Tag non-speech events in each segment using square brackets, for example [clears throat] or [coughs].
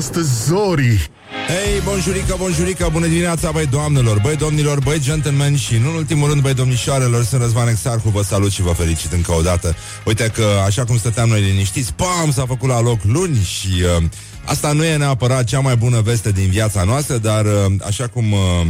astăzi, Zori! Hei, bonjurică, bonjurică, bună dimineața, băi doamnelor, băi domnilor, băi gentlemen și, nu în ultimul rând, băi domnișoarelor, sunt Răzvan Exarhu, vă salut și vă felicit încă o dată. Uite că, așa cum stăteam noi liniștiți, pam, s-a făcut la loc luni și uh, asta nu e neapărat cea mai bună veste din viața noastră, dar uh, așa cum... Uh,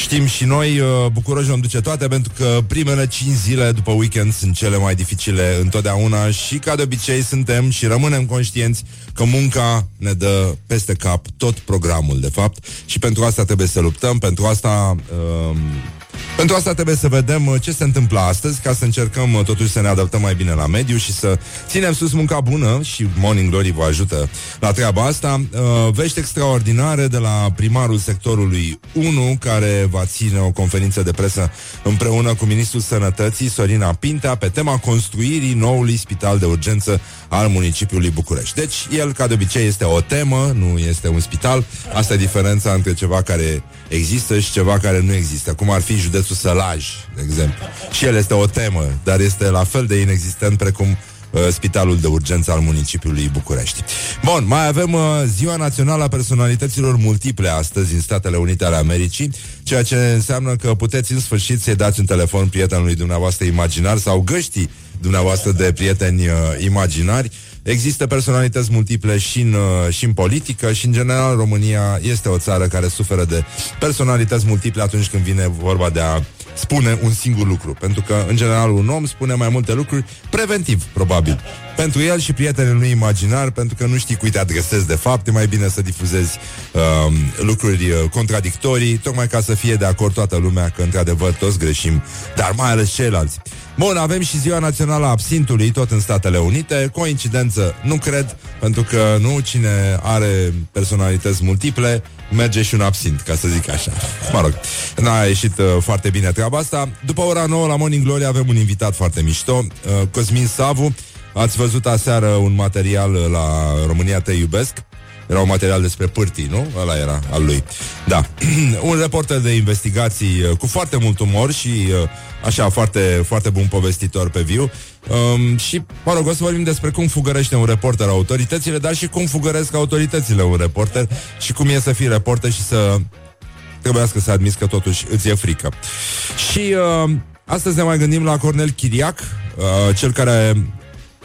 Știm și noi, uh, Bucuroși vom duce toate pentru că primele 5 zile după weekend sunt cele mai dificile întotdeauna și ca de obicei suntem și rămânem conștienți că munca ne dă peste cap tot programul, de fapt, și pentru asta trebuie să luptăm, pentru asta uh, pentru asta trebuie să vedem uh, ce se întâmplă astăzi, ca să încercăm uh, totuși să ne adaptăm mai bine la mediu și să ținem sus munca bună și Morning Glory vă ajută la treaba asta. Uh, vești extraordinare de la primarul sectorului 1, care va ține o conferință de presă împreună cu Ministrul Sănătății, Sorina Pintea, pe tema construirii noului spital de urgență al municipiului București. Deci, el, ca de obicei, este o temă, nu este un spital. Asta e diferența între ceva care există și ceva care nu există. Cum ar fi județul Sălaj, de exemplu. Și el este o temă, dar este la fel de inexistent precum uh, Spitalul de Urgență al municipiului București. Bun, mai avem uh, Ziua Națională a Personalităților Multiple astăzi în Statele Unite ale Americii, ceea ce înseamnă că puteți în sfârșit să-i dați un telefon prietenului dumneavoastră imaginar sau găștii dumneavoastră de prieteni uh, imaginari. Există personalități multiple și în, uh, și în politică și, în general, România este o țară care suferă de personalități multiple atunci când vine vorba de a spune un singur lucru. Pentru că, în general, un om spune mai multe lucruri preventiv, probabil. Pentru el și prietenul lui imaginar, pentru că nu știi cui te adresezi de fapt, e mai bine să difuzezi um, lucruri uh, contradictorii, tocmai ca să fie de acord toată lumea că, într-adevăr, toți greșim, dar mai ales ceilalți. Bun, avem și Ziua Națională a Absintului, tot în Statele Unite. Coincidență, nu cred, pentru că nu cine are personalități multiple merge și un absint, ca să zic așa. Mă rog, n-a ieșit uh, foarte bine treaba asta. După ora 9 la Morning Glory avem un invitat foarte mișto, uh, Cosmin Savu. Ați văzut aseară un material la România Te Iubesc era un material despre pârtii, nu? Ăla era al lui. Da. [clears throat] un reporter de investigații uh, cu foarte mult umor și uh, așa foarte, foarte bun povestitor pe viu. Um, și, mă rog, o să vorbim despre cum fugărește un reporter autoritățile, dar și cum fugăresc autoritățile un reporter și cum e să fii reporter și să trebuiască să admis că totuși îți e frică. Și uh, astăzi ne mai gândim la Cornel Chiriac, uh, cel care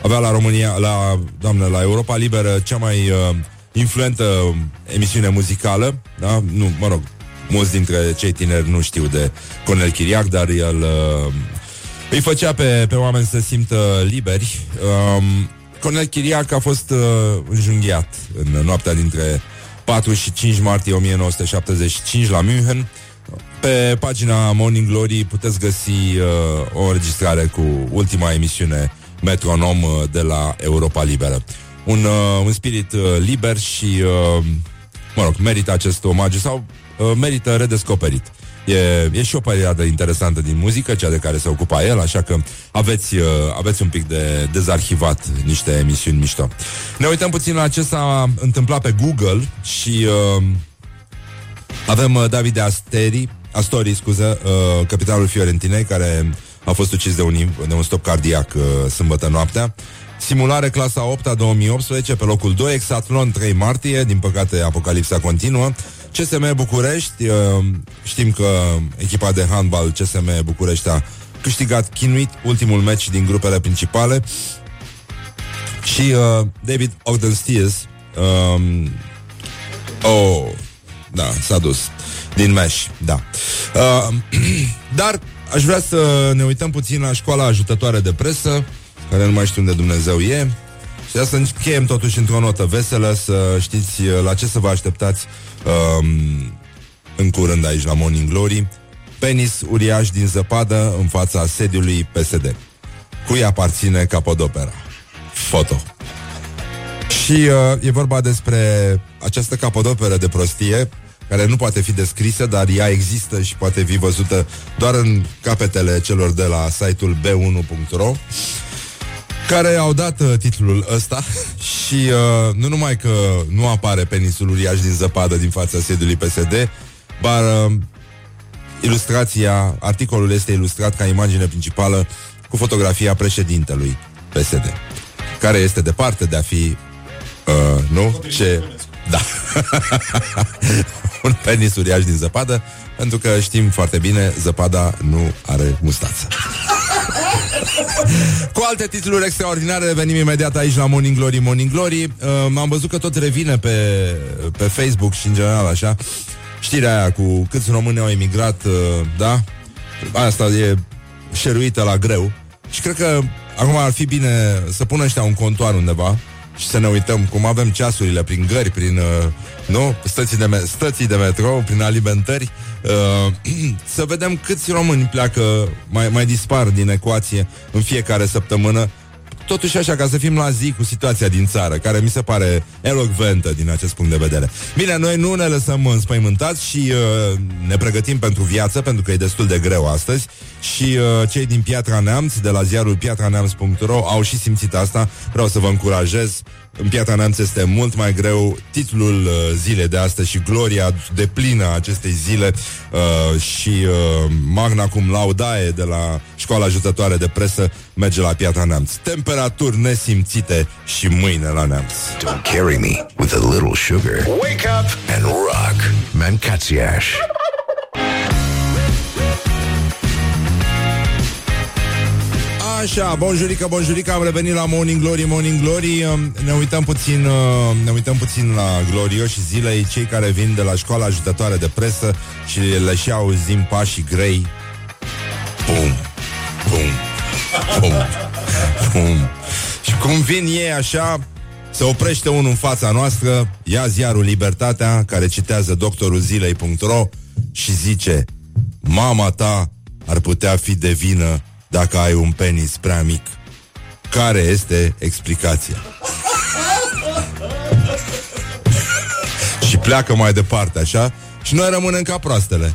avea la România, la, doamne, la Europa Liberă cea mai uh, influentă emisiune muzicală, da? Nu, mă rog, mulți dintre cei tineri nu știu de Cornel Chiriac, dar el uh, îi făcea pe, pe oameni să simtă liberi. Um, Cornel Chiriac a fost uh, înjunghiat în noaptea dintre 4 și 5 martie 1975 la München. Pe pagina Morning Glory puteți găsi uh, o înregistrare cu ultima emisiune Metronom uh, de la Europa Liberă un, uh, un spirit uh, liber și, uh, mă rog, merită acest omagiu sau uh, merită redescoperit. E, e și o perioadă interesantă din muzică, cea de care se ocupa el, așa că aveți, uh, aveți un pic de dezarhivat niște emisiuni mișto. Ne uităm puțin la ce s-a întâmplat pe Google și uh, avem uh, David Asteri, Astori, scuză, uh, capitalul Fiorentinei, care a fost ucis de un, de un stop cardiac uh, sâmbătă noaptea. Simulare clasa 8 a 2018 pe locul 2, Exatlon 3 martie, din păcate apocalipsa continuă. CSM București, uh, știm că echipa de handbal CSM București a câștigat chinuit ultimul meci din grupele principale și uh, David Ogden Steers um, oh, da, s-a dus din mesh, da. Uh, [clears throat] dar aș vrea să ne uităm puțin la școala ajutătoare de presă care nu mai știu unde Dumnezeu e. Și să încheiem totuși într-o notă veselă, să știți uh, la ce să vă așteptați um, în curând aici la Morning Glory. Penis uriaș din zăpadă în fața sediului PSD. Cui aparține capodopera? Foto. Și uh, e vorba despre această capodoperă de prostie care nu poate fi descrisă, dar ea există și poate fi văzută doar în capetele celor de la site-ul b1.ro care au dat uh, titlul ăsta [laughs] și uh, nu numai că nu apare penisul uriaș din zăpadă din fața sediului PSD, dar uh, ilustrația, articolul este ilustrat ca imagine principală cu fotografia președintelui PSD, care este departe de a fi, uh, nu? Ce? Da. [laughs] un penis uriaș din zăpadă, pentru că știm foarte bine, zăpada nu are mustață. Cu alte titluri extraordinare revenim imediat aici la Morning Glory, Morning Glory. Uh, am văzut că tot revine pe, pe Facebook și în general așa știrea aia cu câți români au emigrat, uh, da? Asta e șeruită la greu. Și cred că acum ar fi bine să pună ăștia un contoar undeva și să ne uităm cum avem ceasurile prin gări, prin uh, nu, stății de, me- stății de metrou, prin alimentări, uh, [clears throat] să vedem câți români pleacă, mai, mai dispar din ecuație în fiecare săptămână totuși așa, ca să fim la zi cu situația din țară, care mi se pare elocventă din acest punct de vedere. Bine, noi nu ne lăsăm înspăimântați și uh, ne pregătim pentru viață, pentru că e destul de greu astăzi și uh, cei din Piatra Neamț, de la ziarul piatraneamț.ro au și simțit asta. Vreau să vă încurajez în Piatra Neamț este mult mai greu titlul uh, zilei de astăzi și gloria de plină a acestei zile uh, și uh, magna cum laudae de la școala ajutătoare de presă merge la Piatra Neamț. Temperaturi nesimțite și mâine la Neamț. Don't carry me with a little sugar. Wake up and rock. Mancațiaș. Așa, bonjurică, bonjurică, am revenit la Morning Glory, Morning Glory. Um, Ne uităm puțin, uh, ne uităm puțin la glorioși zilei Cei care vin de la școala ajutătoare de presă Și le și auzim pașii grei. Pum, pum, pum, pum. Și cum vin ei așa se oprește unul în fața noastră, ia ziarul Libertatea, care citează doctorul zilei.ro și zice Mama ta ar putea fi de vină dacă ai un penis prea mic. Care este explicația? și pleacă mai departe, așa, și noi rămânem ca proastele.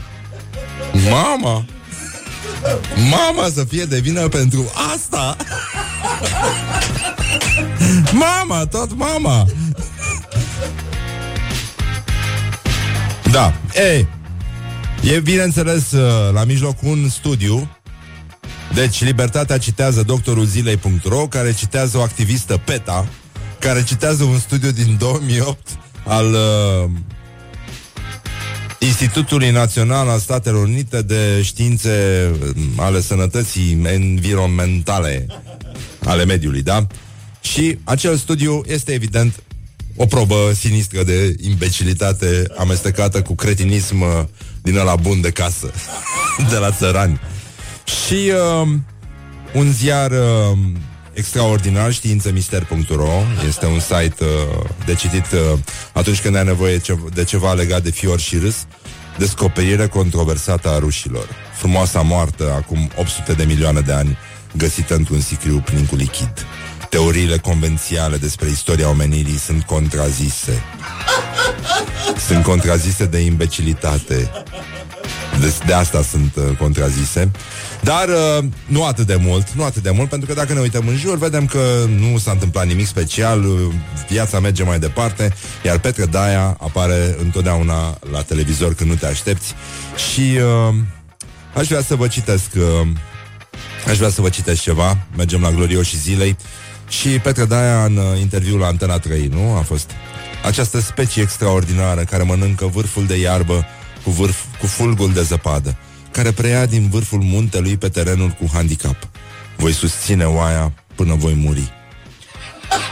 Mama! Mama să fie de vină pentru asta! mama, tot mama! Da, ei, e bineînțeles uh, la mijloc un studiu deci, Libertatea citează doctorul zilei.ro, care citează o activistă PETA, care citează un studiu din 2008 al uh, Institutului Național al Statelor Unite de Științe uh, ale Sănătății Environmentale ale mediului, da? Și acel studiu este evident o probă sinistră de imbecilitate amestecată cu cretinism uh, din la bun de casă, [laughs] de la țărani. Și uh, un ziar uh, extraordinar, științemister.ro Este un site uh, de citit uh, atunci când ai nevoie de ceva legat de fior și râs. Descoperire controversată a rușilor. Frumoasa moartă acum 800 de milioane de ani, găsită într-un sicriu plin cu lichid. Teoriile convențiale despre istoria omenirii sunt contrazise. Sunt contrazise de imbecilitate. De, de asta sunt uh, contrazise. Dar uh, nu atât de mult, nu atât de mult, pentru că dacă ne uităm în jur, vedem că nu s-a întâmplat nimic special, uh, viața merge mai departe, iar Petre Daia apare întotdeauna la televizor când nu te aștepți. Și uh, aș vrea să vă citesc uh, aș vrea să vă citesc ceva, mergem la glorioșii zilei. Și Petre Daia în uh, interviul la Antena 3, nu? A fost această specie extraordinară care mănâncă vârful de iarbă cu, vârf, cu fulgul de zăpadă care preia din vârful muntelui pe terenul cu handicap. Voi susține oaia până voi muri.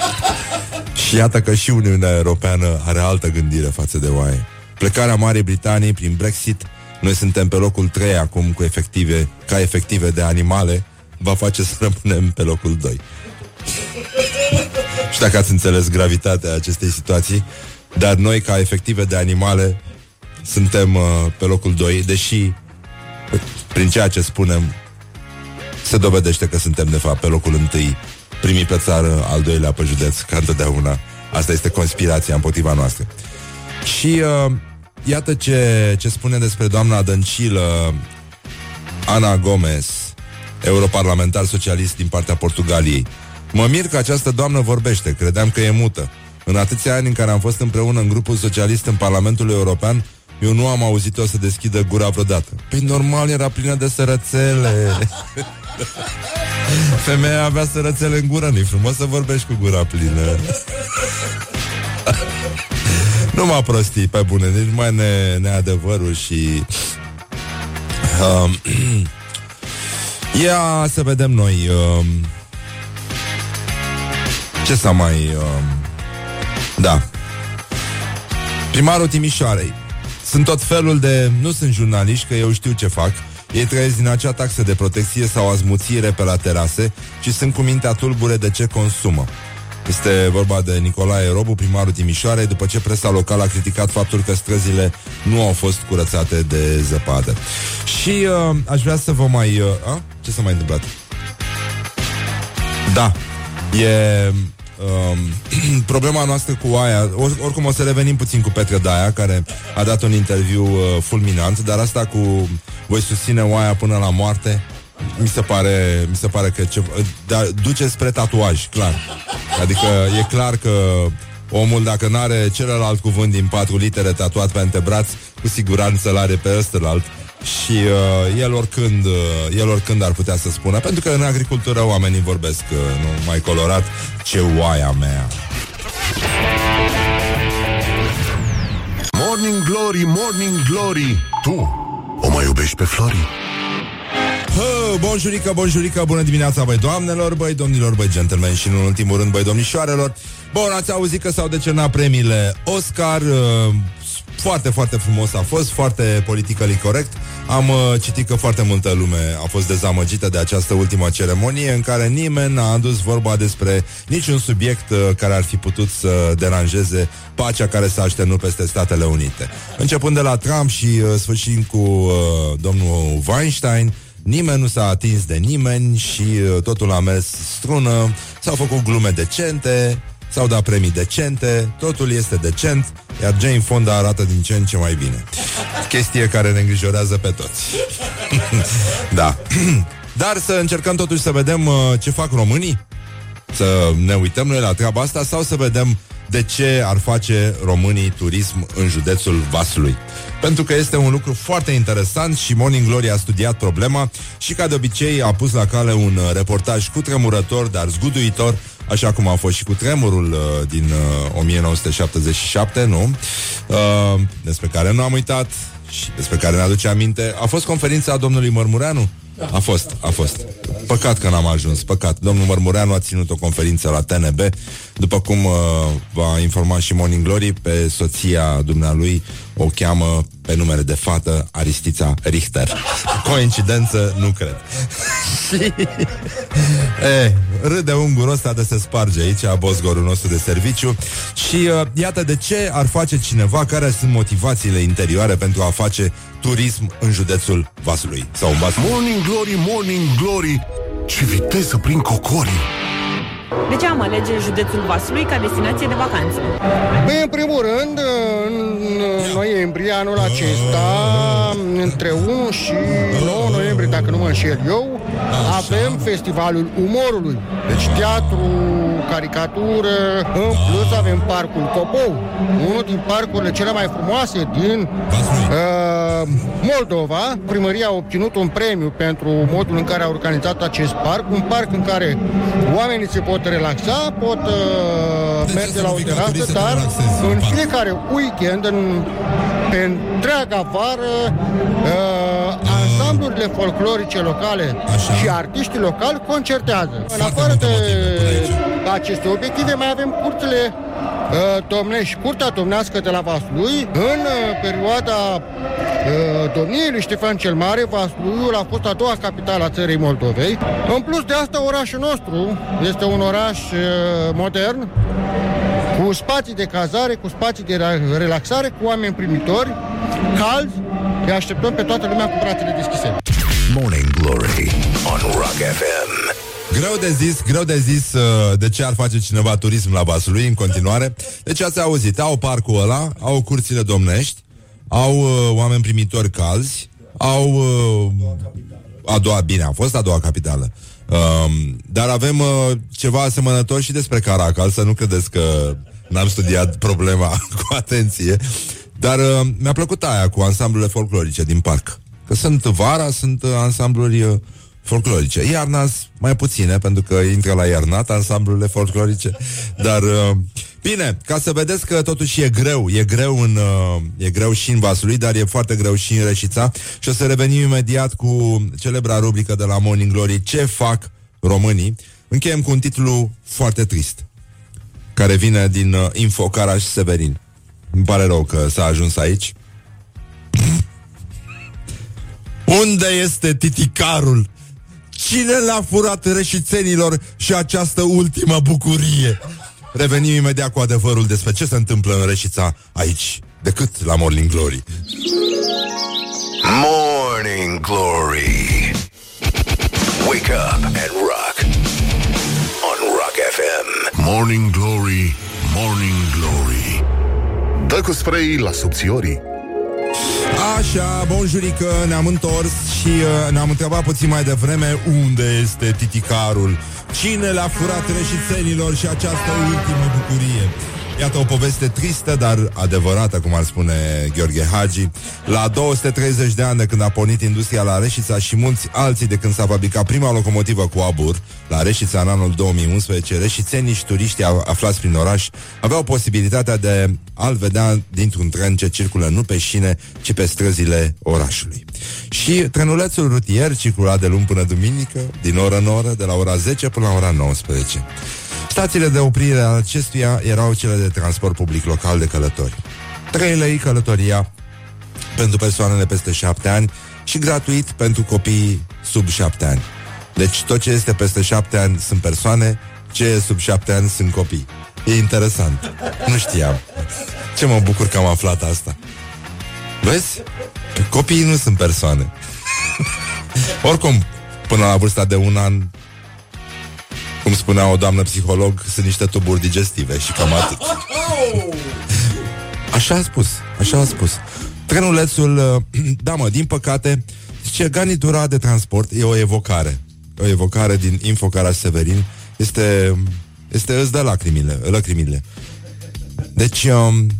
[laughs] și iată că și Uniunea Europeană are altă gândire față de oaie. Plecarea Marii Britanii prin Brexit, noi suntem pe locul 3 acum cu efective, ca efective de animale, va face să rămânem pe locul 2. [laughs] Și dacă ați înțeles gravitatea acestei situații, dar noi, ca efective de animale, suntem uh, pe locul 2, deși prin ceea ce spunem, se dovedește că suntem, de fapt, pe locul întâi, primii pe țară, al doilea pe județ, ca întotdeauna. Asta este conspirația împotriva noastră. Și uh, iată ce, ce spune despre doamna Dăncilă Ana Gomez, europarlamentar socialist din partea Portugaliei. Mă mir că această doamnă vorbește, credeam că e mută. În atâția ani în care am fost împreună în grupul socialist în Parlamentul European, eu nu am auzit-o să deschidă gura vreodată. Păi normal era plină de sărățele. [laughs] Femeia avea sărățele în gură, nu frumos să vorbești cu gura plină. Numai prostii, pe bune, nici mai ne, neadevăruri și... Um, [clears throat] ia să vedem noi... Um, ce să mai... Um, da. Primarul Timișoarei. Sunt tot felul de... Nu sunt jurnaliști, că eu știu ce fac. Ei trăiesc din acea taxă de protecție sau azmuțire pe la terase și sunt cu mintea tulbure de ce consumă. Este vorba de Nicolae Robu, primarul Timișoarei, după ce presa locală a criticat faptul că străzile nu au fost curățate de zăpadă. Și uh, aș vrea să vă mai... Uh, a? Ce s-a mai întâmplat? Da, e Um, [clears throat] problema noastră cu aia, or, oricum o să revenim puțin cu Petre Daia, care a dat un interviu uh, fulminant, dar asta cu voi susține oaia până la moarte, mi se pare, mi se pare că ce, da, duce spre tatuaj, clar. Adică e clar că omul, dacă nu are celălalt cuvânt din patru litere tatuat pe antebraț, cu siguranță l-are pe ăstălalt și uh, el, oricând, uh, el oricând ar putea să spună, pentru că în agricultură oamenii vorbesc uh, nu mai colorat, ce oaia mea. Morning Glory, Morning Glory, tu o mai iubești pe Flori? bonjurică, bonjurică, bună dimineața, băi doamnelor, băi domnilor, băi gentlemen și în ultimul rând, băi domnișoarelor. Bun, ați auzit că s-au decernat premiile Oscar, uh, foarte, foarte frumos a fost, foarte politically corect. Am uh, citit că foarte multă lume a fost dezamăgită de această ultimă ceremonie în care nimeni n-a adus vorba despre niciun subiect uh, care ar fi putut să deranjeze pacea care s-a așternut peste Statele Unite. Începând de la Trump și uh, sfârșind cu uh, domnul Weinstein, Nimeni nu s-a atins de nimeni și uh, totul a mers strună, s-au făcut glume decente, S-au dat premii decente, totul este decent, iar Jane Fonda arată din ce în ce mai bine. Chestie care ne îngrijorează pe toți. [laughs] da. [clears throat] Dar să încercăm totuși să vedem uh, ce fac românii, să ne uităm noi la treaba asta sau să vedem de ce ar face românii turism în județul Vaslui. Pentru că este un lucru foarte interesant și Morning Glory a studiat problema și ca de obicei a pus la cale un uh, reportaj cu tremurător, dar zguduitor așa cum a fost și cu tremurul uh, din uh, 1977, nu? Uh, despre care nu am uitat și despre care ne aduce aminte. A fost conferința domnului Mărmureanu? A fost, a fost. Păcat că n-am ajuns, păcat. Domnul Mărmureanu a ținut o conferință la TNB, după cum uh, va informa și Morning Glory, pe soția dumnealui o cheamă pe numele de fată Aristița Richter. Coincidență? Nu cred. [laughs] e, râde ungurul ăsta de se sparge aici, a bosgorul nostru de serviciu și uh, iată de ce ar face cineva, care sunt motivațiile interioare pentru a face turism în județul Vasului sau în Vasul. Morning Glory, Morning Glory, ce viteză prin cocorii! De ce am alege județul Vaslui ca destinație de vacanță? Păi, în primul rând, în noiembrie anul acesta, între 1 și 9 noiembrie, dacă nu mă înșel eu, avem Festivalul Umorului. Deci teatru, caricatură, în plus avem Parcul Copou, unul din parcurile cele mai frumoase din uh, Moldova. Primăria a obținut un premiu pentru modul în care a organizat acest parc, un parc în care oamenii se pot relaxa, pot uh, merge la o terasă, dar în fiecare weekend, în, pe întreaga vară, uh, ansamblurile folclorice locale Așa. și artiștii locali concertează. Foarte în afară de aceste obiective mai avem curțile uh, domnești, curtea domnească de la Vaslui. În uh, perioada uh, domniei lui Ștefan cel Mare, Vasluiul a fost a doua capitală a țării Moldovei. În plus de asta, orașul nostru este un oraș uh, modern, cu spații de cazare, cu spații de relaxare, cu oameni primitori, calzi, îi așteptăm pe toată lumea cu brațele deschise. Morning Glory on Rock FM. Greu de zis, greu de zis uh, de ce ar face cineva turism la Vaslui în continuare. Deci ați auzit, au parcul ăla, au curțile domnești, au uh, oameni primitori calzi, au uh, a doua, bine, a fost a doua capitală. Uh, dar avem uh, ceva asemănător și despre Caracal, să nu credeți că n-am studiat problema [laughs] cu atenție. Dar uh, mi-a plăcut aia cu ansamblurile folclorice din parc. Că sunt vara, sunt uh, ansambluri uh, folclorice. Iarna mai puține, pentru că intră la iarnat ansamblurile folclorice, dar uh, Bine, ca să vedeți că totuși e greu, e greu, în, uh, e greu și în Vaslui, dar e foarte greu și în Reșița și o să revenim imediat cu celebra rubrică de la Morning Glory, Ce fac românii? Încheiem cu un titlu foarte trist, care vine din uh, Info Caraș Severin. Îmi pare rău că s-a ajuns aici. Unde este titicarul? Cine l-a furat reșițenilor și această ultimă bucurie? Revenim imediat cu adevărul despre ce se întâmplă în Reșița aici, decât la Morning Glory. Morning Glory. Wake up and rock. On Rock FM Morning Glory, Morning Glory. Dă cu spray la subțiorii. Așa, bonjurică, ne-am întors și uh, ne-am întrebat puțin mai devreme unde este titicarul. Cine le-a furat reșițenilor și această ultimă bucurie? Iată o poveste tristă, dar adevărată, cum ar spune Gheorghe Hagi. La 230 de ani de când a pornit industria la Reșița și mulți alții de când s-a fabricat prima locomotivă cu abur, la Reșița în anul 2011, reșițenii și turiștii aflați prin oraș aveau posibilitatea de a-l vedea dintr-un tren ce circulă nu pe șine, ci pe străzile orașului. Și trenulețul rutier circula de luni până duminică, din oră în oră, de la ora 10 până la ora 19. Stațiile de oprire a acestuia erau cele de transport public local de călători. 3 lei călătoria pentru persoanele peste 7 ani și gratuit pentru copiii sub 7 ani. Deci tot ce este peste 7 ani sunt persoane, ce e sub 7 ani sunt copii. E interesant. Nu știam. Ce mă bucur că am aflat asta. Vezi? Copiii nu sunt persoane. [laughs] Oricum, până la vârsta de un an cum spunea o doamnă psiholog, sunt niște tuburi digestive și cam atât. [laughs] Așa a spus, așa a spus. Trenulețul, [clears throat] da mă, din păcate, zice, garnitura de transport e o evocare. O evocare din Infocara Severin. Este, este îți dă lacrimile, lacrimile. Deci, um,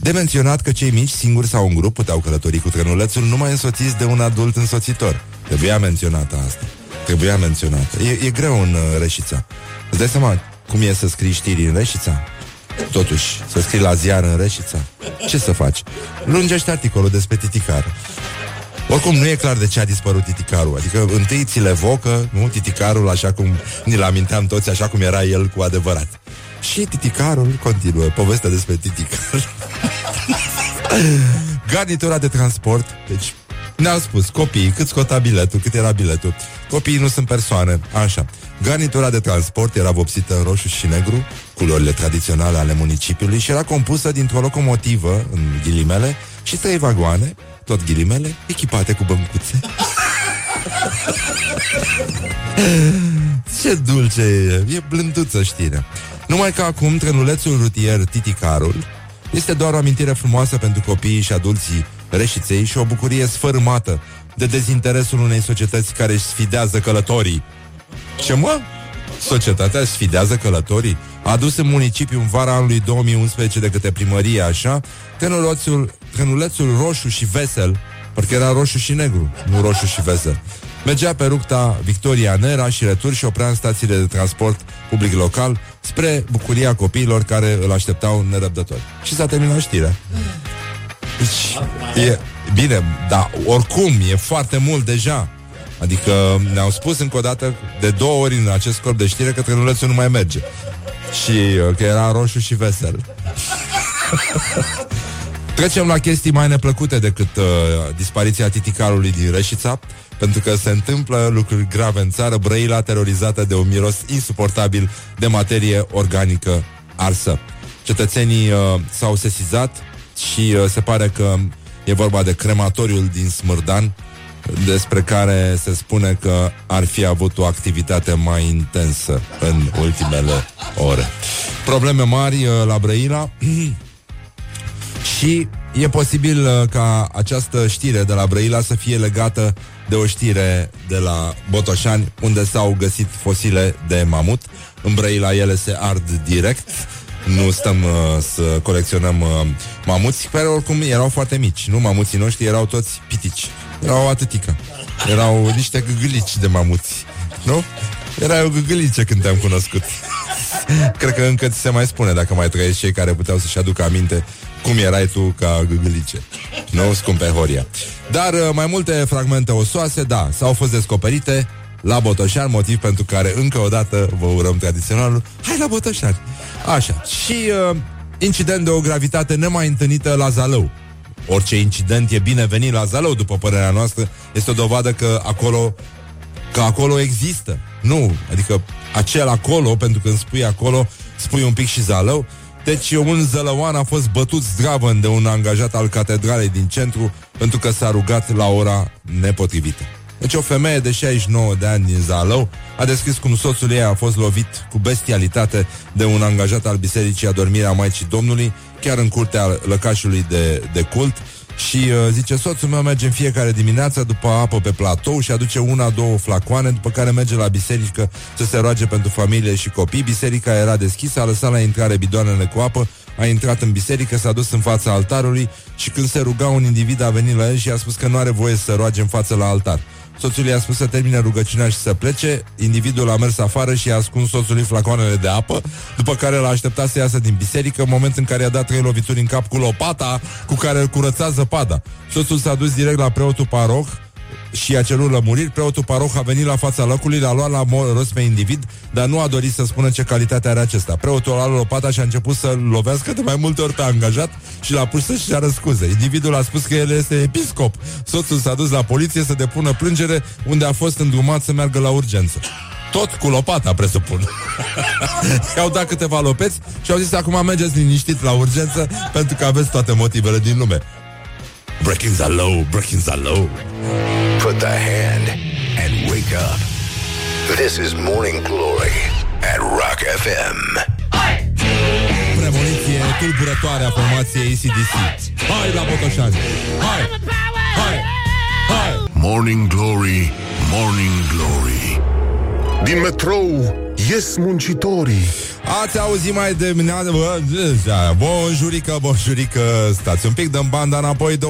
de menționat că cei mici, singuri sau în grup, puteau călători cu trenulețul numai însoțiți de un adult însoțitor. Trebuia menționată asta. Trebuia menționată. E, e greu în uh, Reșița. Îți dai seama cum e să scrii știri în Reșița? Totuși, să scrii la ziar în Reșița? Ce să faci? Lungește articolul despre titicar. Oricum, nu e clar de ce a dispărut titicarul. Adică, întâi ți le vocă, nu? Titicarul, așa cum ni-l aminteam toți, așa cum era el cu adevărat. Și titicarul continuă. Povestea despre titicar. [laughs] Garnitura de transport. Deci, ne-au spus, copiii, cât scota biletul, cât era biletul. Copiii nu sunt persoane, așa. Garnitura de transport era vopsită în roșu și negru, culorile tradiționale ale municipiului și era compusă dintr-o locomotivă, în ghilimele, și trei vagoane, tot ghilimele, echipate cu băncuțe. [laughs] Ce dulce e, e blânduță știrea. Numai că acum trenulețul rutier Titicarul este doar o amintire frumoasă pentru copiii și adulții reșiței și o bucurie sfărâmată de dezinteresul unei societăți care își sfidează călătorii. Ce mă? Societatea sfidează călătorii? A adus în municipiu în vara anului 2011 de către primărie, așa, trenulețul, trenulețul roșu și vesel, pentru că era roșu și negru, nu roșu și vesel. Mergea pe ructa Victoria Nera și retur și oprea în stațiile de transport public local spre bucuria copiilor care îl așteptau nerăbdători. Și s-a terminat știrea. Deci, e, bine, dar oricum, e foarte mult deja. Adică ne-au spus încă o dată de două ori în acest corp de știre că trenulețul nu mai merge. Și uh, că era roșu și vesel. [laughs] Trecem la chestii mai neplăcute decât uh, dispariția titicarului din Reșița, pentru că se întâmplă lucruri grave în țară, Brăila terorizată de un miros insuportabil de materie organică arsă. Cetățenii uh, s-au sesizat și uh, se pare că e vorba de crematoriul din Smârdan, despre care se spune că ar fi avut o activitate mai intensă în ultimele ore. Probleme mari uh, la Brăila [clears throat] și e posibil uh, ca această știre de la Brăila să fie legată de o știre de la Botoșani, unde s-au găsit fosile de mamut. În Brăila ele se ard direct nu stăm uh, să colecționăm uh, mamuți, care oricum erau foarte mici, nu? Mamuții noștri erau toți pitici. Erau atâtică. Erau niște gâgâlici de mamuți, nu? Era o gâgâlice când te-am cunoscut. [laughs] Cred că încă ți se mai spune dacă mai trăiesc cei care puteau să-și aducă aminte cum erai tu ca gâgâlice. Nu, scumpe Horia. Dar uh, mai multe fragmente osoase, da, s-au fost descoperite la Botoșani, motiv pentru care încă o dată vă urăm tradiționalul. Hai la Botoșani! Așa. Și uh, incident de o gravitate nemai întâlnită la Zalău. Orice incident e binevenit la Zalău, după părerea noastră. Este o dovadă că acolo că acolo există. Nu, adică acel acolo, pentru că îmi spui acolo, spui un pic și Zalău. Deci un zălăuan a fost bătut zdravăn de un angajat al catedralei din centru pentru că s-a rugat la ora nepotrivită. Deci o femeie de 69 de ani din Zalău a descris cum soțul ei a fost lovit cu bestialitate de un angajat al Bisericii Adormirea Maicii Domnului, chiar în curtea lăcașului de, de cult, și uh, zice, soțul meu merge în fiecare dimineață după apă pe platou și aduce una, două flacoane, după care merge la biserică să se roage pentru familie și copii. Biserica era deschisă, a lăsat la intrare bidoanele cu apă, a intrat în biserică, s-a dus în fața altarului și când se ruga un individ a venit la el și a spus că nu are voie să roage în față la altar. Soțul i-a spus să termine rugăciunea și să plece. Individul a mers afară și a ascuns soțului flacoanele de apă, după care l-a așteptat să iasă din biserică, în moment în care i-a dat trei lovituri în cap cu lopata cu care îl curăța zăpada. Soțul s-a dus direct la preotul paroh, și a cerut lămuriri, preotul paroh a venit la fața locului, l-a luat la rost pe individ, dar nu a dorit să spună ce calitate are acesta. Preotul a luat lopata și a început să lovească de mai multe ori pe angajat și l-a pus să-și ceară scuze. Individul a spus că el este episcop. Soțul s-a dus la poliție să depună plângere, unde a fost îndrumat să meargă la urgență. Tot cu lopata, presupun. [laughs] I-au dat câteva lopeți și au zis acum mergeți liniștit la urgență pentru că aveți toate motivele din lume. Breakings are low, breakings are low. Put the hand and wake up. This is Morning Glory at Rock FM. Premoniție tulburătoare a formației ACDC. Hai la Botoșani! Hai! Hai! Hai! Morning Glory, Morning Glory. Din metrou ies muncitorii. Ați auzit mai de mine Bonjurică, bonjurică Stați un pic, dăm banda înapoi 21-22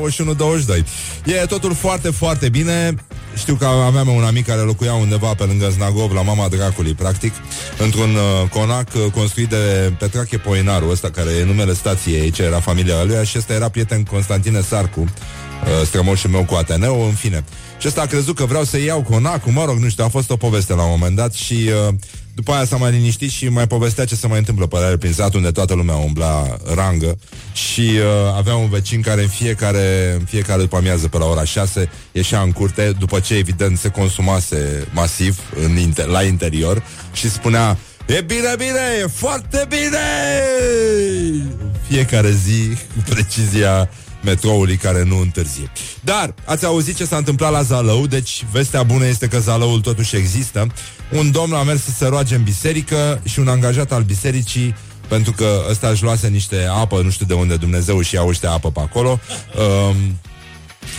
E totul foarte, foarte bine. Știu că aveam un amic care locuia undeva Pe lângă Znagov, la mama dracului Practic, într-un uh, conac uh, Construit de Petrache Poinaru Ăsta care e numele stației, ce era familia lui Și ăsta era prieten Constantine Sarcu uh, Strămoșul meu cu Ateneu, în fine. Și ăsta a crezut că vreau să iau conacul Mă rog, nu știu, a fost o poveste la un moment dat Și uh, după aia s-a mai liniștit și mai povestea ce se mai întâmplă pe aia prin sat unde toată lumea umbla rangă și uh, avea un vecin care în fiecare, în fiecare după amiază pe la ora 6 ieșea în curte după ce evident se consumase masiv în inter- la interior și spunea E bine, bine, e foarte bine! Fiecare zi, cu precizia metroului care nu întârzie. Dar ați auzit ce s-a întâmplat la Zalău, deci vestea bună este că Zalăul totuși există. Un domn a mers să se roage în biserică și un angajat al bisericii pentru că ăsta își luase niște apă, nu știu de unde Dumnezeu și iau ăștia apă pe acolo. Um,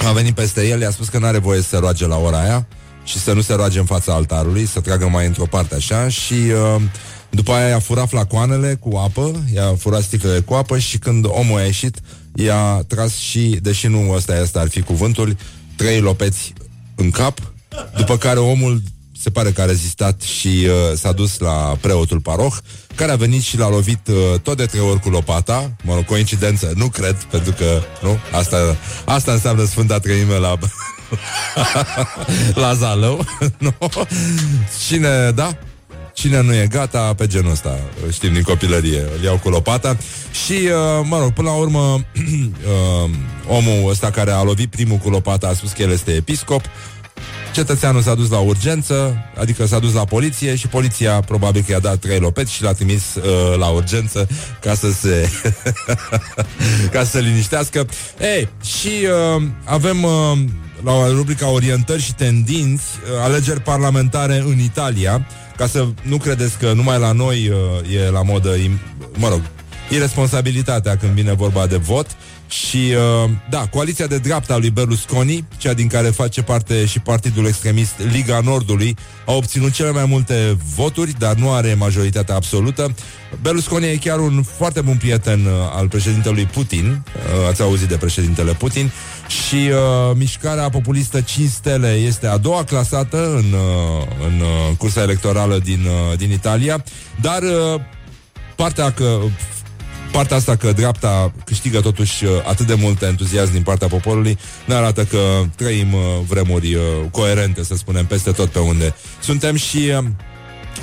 a venit peste el, i-a spus că nu are voie să se roage la ora aia și să nu se roage în fața altarului, să tragă mai într-o parte așa și uh, după aia i-a furat flacoanele cu apă, i-a furat sticlele cu apă și când omul a ieșit, i-a tras și, deși nu ăsta este ar fi cuvântul, trei lopeți în cap, după care omul se pare că a rezistat și uh, s-a dus la preotul paroh, care a venit și l-a lovit uh, tot de trei ori cu lopata. Mă rog, coincidență, nu cred, pentru că, nu? Asta, asta înseamnă Sfânta Treime la... [laughs] la Zalău, [laughs] nu? Cine, da? Cine nu e gata pe genul ăsta, știm din copilărie, îl iau cu lopata. Și, uh, mă rog, până la urmă [clears throat] uh, omul ăsta care a lovit primul cu lopata a spus că el este episcop, Cetățeanul s-a dus la urgență, adică s-a dus la poliție și poliția probabil că i-a dat trei lopeți și l-a trimis uh, la urgență ca să se [laughs] ca să se liniștească. Ei, și uh, avem uh, la rubrica orientări și tendinți uh, alegeri parlamentare în Italia, ca să nu credeți că numai la noi uh, e la modă, im- mă rog, irresponsabilitatea când vine vorba de vot. Și, uh, da, coaliția de dreapta lui Berlusconi, cea din care face parte și partidul extremist Liga Nordului, a obținut cele mai multe voturi, dar nu are majoritatea absolută. Berlusconi e chiar un foarte bun prieten uh, al președintelui Putin, uh, ați auzit de președintele Putin, și uh, mișcarea populistă 5 stele este a doua clasată în, uh, în uh, cursa electorală din, uh, din Italia, dar uh, partea că partea asta că dreapta câștigă totuși uh, atât de mult entuziasm din partea poporului ne arată că trăim uh, vremuri uh, coerente, să spunem, peste tot pe unde suntem și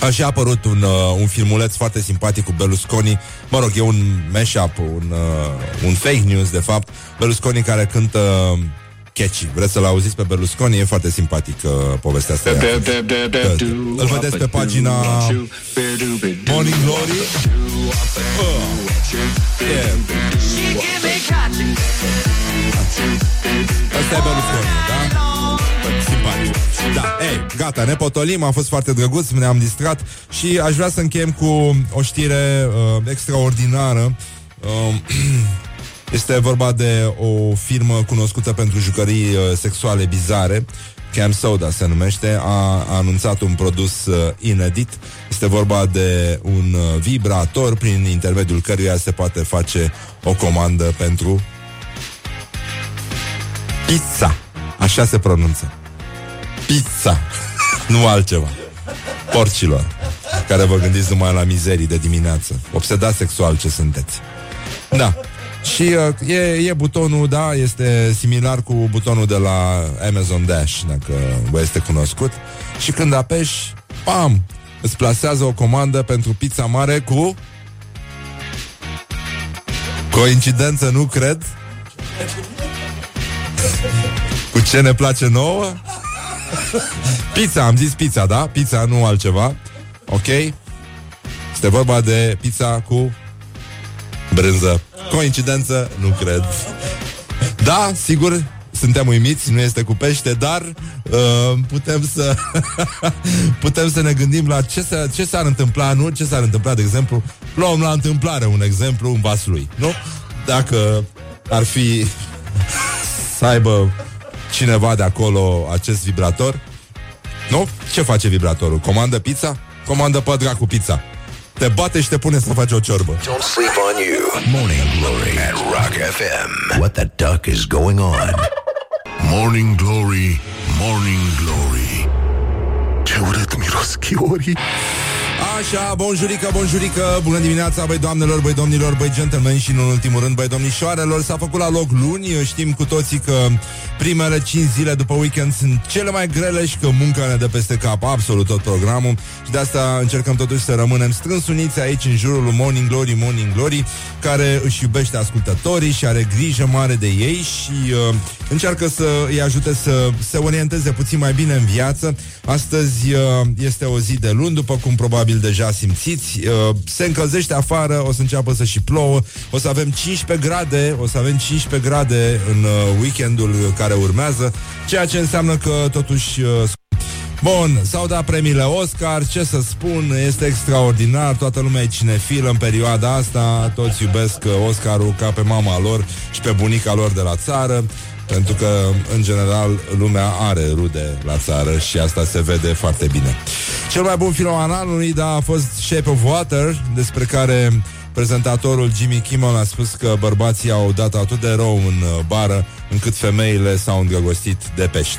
a și apărut un, uh, un filmuleț foarte simpatic cu Berlusconi. Mă rog, e un mashup, un, uh, un fake news, de fapt. Berlusconi care cântă uh, catchy. Vreți să-l auziți pe Berlusconi? E foarte simpatic uh, povestea asta. Îl vedeți pe pagina Morning Glory. Uh. Yeah. Asta e Berlusconi, da? Simpatic. Da, ei, gata, ne potolim, a fost foarte drăguț, ne-am distrat și aș vrea să încheiem cu o știre uh, extraordinară. Uh, [clears throat] Este vorba de o firmă cunoscută pentru jucării uh, sexuale bizare Cam Soda se numește, a, a anunțat un produs uh, inedit. Este vorba de un uh, vibrator prin intermediul căruia se poate face o comandă pentru pizza. Așa se pronunță. Pizza. [laughs] nu altceva. Porcilor, care vă gândiți numai la mizerii de dimineață. Obsedați sexual ce sunteți. Da. Și uh, e, e butonul, da, este similar cu butonul de la Amazon Dash, dacă vă este cunoscut. Și când apeși, pam, îți plasează o comandă pentru pizza mare cu... Coincidență, nu cred? [laughs] Cu ce ne place nouă? [laughs] pizza, am zis pizza, da? Pizza, nu altceva. Ok? Este vorba de pizza cu brânză. Coincidență? Nu cred. Da, sigur, suntem uimiți, nu este cu pește, dar uh, putem să [laughs] putem să ne gândim la ce, s- ce s-ar întâmpla, nu? Ce s-ar întâmpla, de exemplu, luăm la întâmplare un exemplu în vas lui, nu? Dacă ar fi [laughs] să aibă cineva de acolo acest vibrator, nu? Ce face vibratorul? Comandă pizza? Comandă pădra cu pizza. Te bate și te pune să faci o ciorbă. Don't sleep on you. Morning Glory at Rock FM. What the duck is going on? Morning Glory, Morning Glory Ce urât miros chiorii Așa, bonjurică, bonjurică, bună dimineața, băi doamnelor, băi domnilor, băi gentlemen și în ultimul rând, băi domnișoarelor, s-a făcut la loc luni, știm cu toții că primele 5 zile după weekend sunt cele mai grele și că munca ne dă peste cap absolut tot programul și de asta încercăm totuși să rămânem strâns uniți aici în jurul lui Morning Glory, Morning Glory, care își iubește ascultătorii și are grijă mare de ei și uh, încearcă să îi ajute să se orienteze puțin mai bine în viață. Astăzi uh, este o zi de luni, după cum probabil deja simțiți. Uh, se încălzește afară, o să înceapă să și plouă, o să avem 15 grade, o să avem 15 grade în uh, weekendul care urmează, ceea ce înseamnă că totuși uh, Bun, s-au dat premiile Oscar, ce să spun, este extraordinar, toată lumea e cinefilă în perioada asta, toți iubesc uh, Oscarul ca pe mama lor și pe bunica lor de la țară, pentru că, în general, lumea are rude la țară și asta se vede foarte bine. Cel mai bun film al anului, da, a fost Shape of Water, despre care prezentatorul Jimmy Kimmel a spus că bărbații au dat atât de rău în uh, bară, încât femeile s-au îndrăgostit de pești.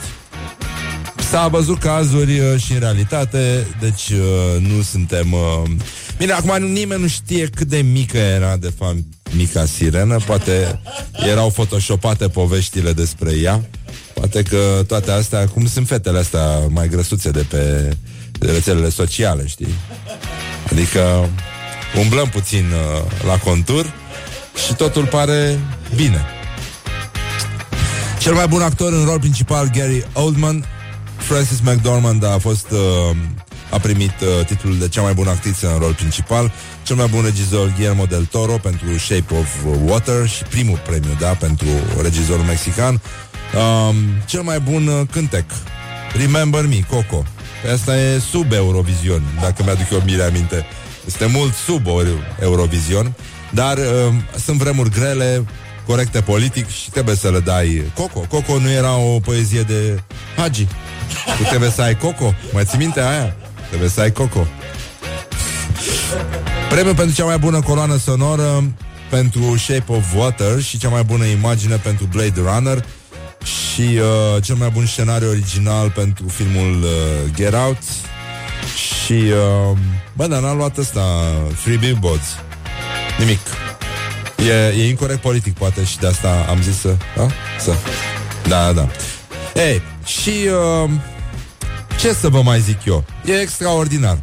S-a văzut cazuri uh, și în realitate, deci uh, nu suntem... Uh... Bine, acum nimeni nu știe cât de mică era, de fapt, mica sirenă. Poate erau photoshopate poveștile despre ea. Poate că toate astea, cum sunt fetele astea mai grăsuțe de pe rețelele sociale, știi? Adică umblăm puțin uh, la contur și totul pare bine. Cel mai bun actor în rol principal, Gary Oldman, Francis McDormand a fost uh, a primit uh, titlul de cea mai bună actriță în rol principal, cel mai bun regizor Guillermo del Toro pentru Shape of Water și primul premiu, da, pentru regizorul mexican. Um, cel mai bun uh, cântec Remember Me, Coco. Pe asta e sub Eurovision, dacă mi-aduc eu bine aminte. Este mult sub Eurovision, dar uh, sunt vremuri grele, corecte politic și trebuie să le dai Coco. Coco nu era o poezie de Hagi. Tu trebuie să ai Coco. Mai ții minte aia? Trebuie să ai Coco. Premiul pentru cea mai bună coloană sonoră pentru Shape of Water și cea mai bună imagine pentru Blade Runner și uh, cel mai bun scenariu original pentru filmul uh, Get Out. Și uh, bă, dar n-a luat ăsta Three Billboards. Nimic. E, e incorrect politic poate și de asta am zis să da? să. Da, da. Ei, și uh, ce să vă mai zic eu e extraordinar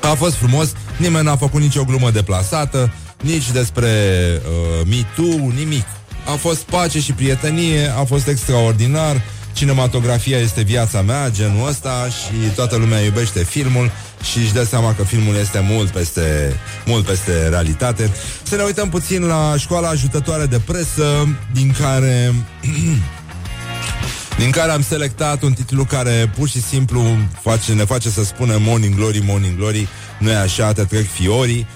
a fost frumos, nimeni n-a făcut nicio glumă deplasată nici despre uh, Me Too, nimic a fost pace și prietenie, a fost extraordinar. Cinematografia este viața mea, genul ăsta și toată lumea iubește filmul și își dă seama că filmul este mult peste, mult peste realitate. Să ne uităm puțin la școala ajutătoare de presă, din care [clears throat] din care am selectat un titlu care pur și simplu face, ne face să spunem Morning Glory, Morning Glory, nu e așa, te trec fiorii.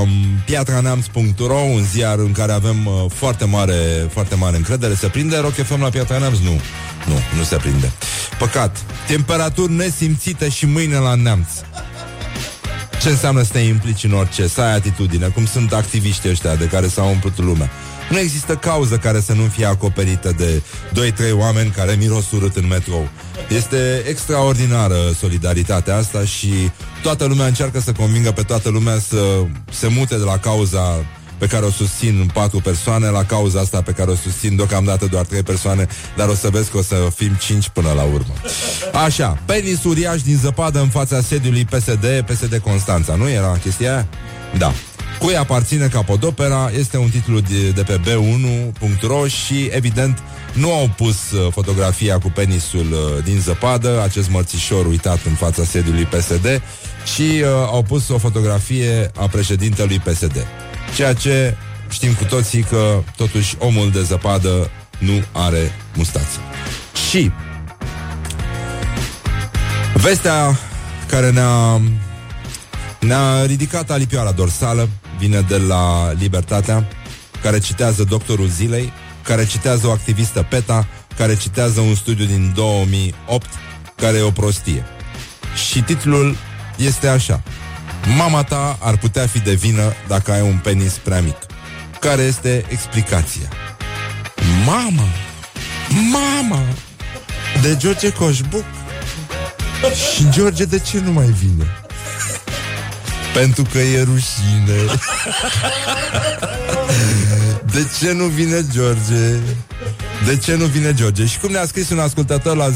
Um, piatraneamț.ro Un ziar în care avem uh, foarte mare Foarte mare încredere. Se prinde Rock FM la Piatra Neamț? Nu, nu, nu se prinde. Păcat, temperaturi nesimțite și mâine la Neamț. Ce înseamnă să te implici în orice? Să ai atitudine, cum sunt activiștii ăștia De care s-au umplut lumea nu există cauză care să nu fie acoperită de 2-3 oameni care miros urât în metrou. Este extraordinară solidaritatea asta și toată lumea încearcă să convingă pe toată lumea să se mute de la cauza pe care o susțin patru persoane, la cauza asta pe care o susțin deocamdată doar trei persoane, dar o să vezi că o să fim cinci până la urmă. Așa, penis uriaș din zăpadă în fața sediului PSD, PSD Constanța, nu era chestia aia? Da. Cui aparține Capodopera este un titlu de, de pe b1.ro și, evident, nu au pus uh, fotografia cu penisul uh, din zăpadă, acest mărțișor uitat în fața sediului PSD, și uh, au pus o fotografie a președintelui PSD. Ceea ce știm cu toții că, totuși, omul de zăpadă nu are mustață. Și vestea care ne-a ne-a ridicat alipioara dorsală vine de la Libertatea, care citează doctorul zilei, care citează o activistă PETA, care citează un studiu din 2008, care e o prostie. Și titlul este așa. Mama ta ar putea fi de vină dacă ai un penis prea mic. Care este explicația? Mama! Mama! De George Coșbuc. Și George de ce nu mai vine? Pentru că e rușine De ce nu vine George? De ce nu vine George? Și cum ne-a scris un ascultător la 0729001122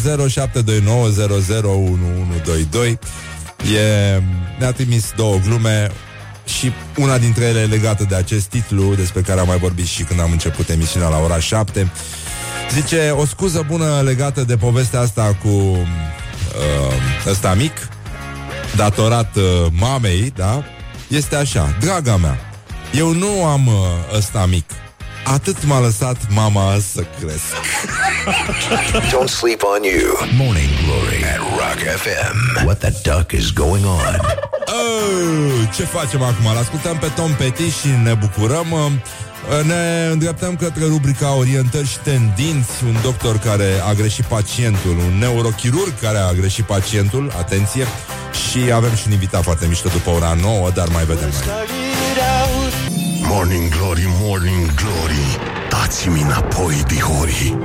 e, Ne-a trimis două glume și una dintre ele legată de acest titlu despre care am mai vorbit și când am început emisiunea la ora 7. Zice, o scuză bună legată de povestea asta cu uh, ăsta mic, datorat uh, mamei, da? Este așa, draga mea, eu nu am uh, ăsta mic. Atât m-a lăsat mama să cresc. [laughs] Don't sleep on you. Morning Glory at Rock FM. What the duck is going on? Oh, ce facem acum? L-ascultăm pe Tom Petty și ne bucurăm. Uh, ne îndreptăm către rubrica Orientări și tendinți Un doctor care a greșit pacientul Un neurochirurg care a greșit pacientul Atenție Și avem și un invitat foarte mișto după ora 9 Dar mai vedem mai Morning Glory, Morning Glory Dați-mi înapoi, dihorii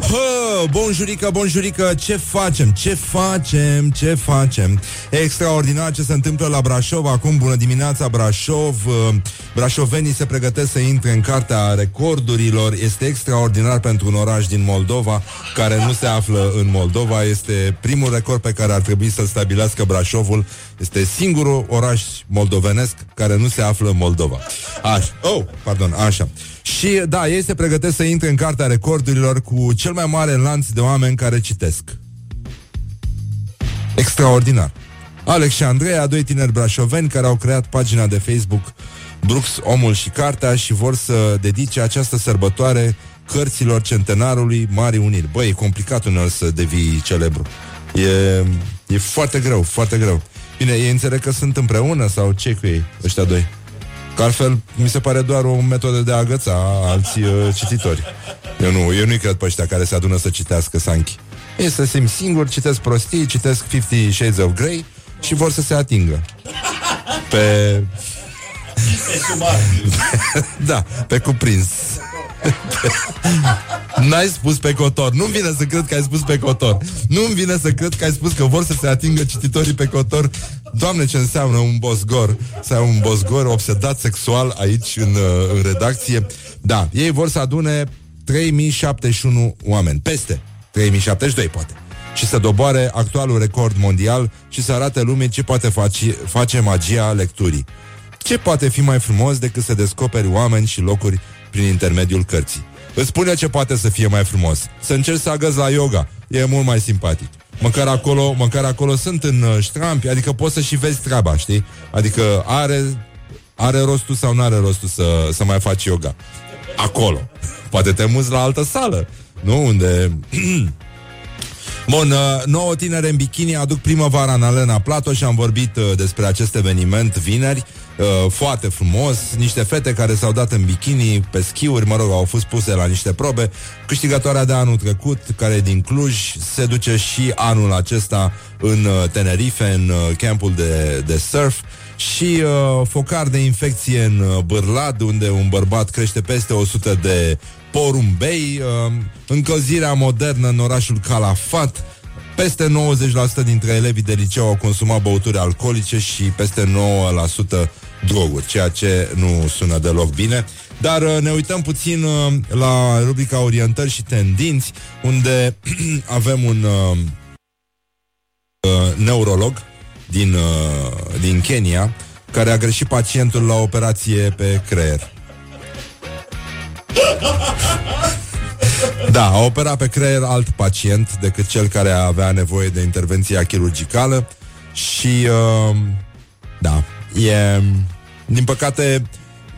Hă, bonjurică, bonjurică, ce facem? Ce facem? Ce facem? E extraordinar ce se întâmplă la Brașov acum. Bună dimineața, Brașov. Uh, brașovenii se pregătesc să intre în cartea recordurilor. Este extraordinar pentru un oraș din Moldova care nu se află în Moldova. Este primul record pe care ar trebui să-l stabilească Brașovul. Este singurul oraș moldovenesc care nu se află în Moldova. Așa. Oh, pardon, așa. Și da, ei se pregătesc să intre în cartea recordurilor cu cel mai mare lanț de oameni care citesc. Extraordinar. Alex și Andreea, doi tineri brașoveni care au creat pagina de Facebook Brux, Omul și Cartea și vor să dedice această sărbătoare cărților centenarului Marii Uniri. Băi, e complicat uneori să devii celebru. E, e foarte greu, foarte greu. Bine, ei înțeleg că sunt împreună sau ce cu ei, ăștia doi? Că altfel mi se pare doar o metodă de a agăța alți uh, cititori. Eu nu, eu nu cred pe ăștia care se adună să citească Sanchi. Ei să simt singur, citesc prostii, citesc 50 Shades of Grey și vor să se atingă. Pe... [laughs] da, pe cuprins. [laughs] N-ai spus pe cotor. Nu-mi vine să cred că ai spus pe cotor. Nu-mi vine să cred că ai spus că vor să se atingă cititorii pe cotor. Doamne, ce înseamnă un bosgor. Să ai un bosgor obsedat sexual aici în, uh, în redacție. Da, ei vor să adune 3071 oameni. Peste 3072, poate. Și să doboare actualul record mondial și să arate lumii ce poate face, face magia lecturii. Ce poate fi mai frumos decât să descoperi oameni și locuri prin intermediul cărții? Îți spune ce poate să fie mai frumos. Să încerci să agăzi la yoga. E mult mai simpatic. Măcar acolo, măcar acolo sunt în uh, ștrampi, adică poți să și vezi treaba, știi? Adică are, are rostul sau nu are rostul să, să mai faci yoga. Acolo. Poate te muți la altă sală, nu? Unde... [clears throat] Bun, uh, nouă tinere în bikini aduc primăvara în Alena Platoș și am vorbit uh, despre acest eveniment vineri. Uh, foarte frumos, niște fete care s-au dat în bikini pe schiuri, mă rog, au fost puse la niște probe. Câștigătoarea de anul trecut, care e din Cluj, se duce și anul acesta în uh, Tenerife, în uh, campul de, de surf. Și uh, focar de infecție în uh, Bârlad, unde un bărbat crește peste 100 de porumbei, uh, încălzirea modernă în orașul Calafat, peste 90% dintre elevii de liceu au consumat băuturi alcoolice și peste 9% droguri, ceea ce nu sună deloc bine. Dar uh, ne uităm puțin uh, la rubrica Orientări și Tendinți, unde [clears throat] avem un uh, uh, neurolog din, uh, din Kenya care a greșit pacientul la operație pe creier. Da, a operat pe creier alt pacient decât cel care avea nevoie de intervenția chirurgicală și uh, da, e din păcate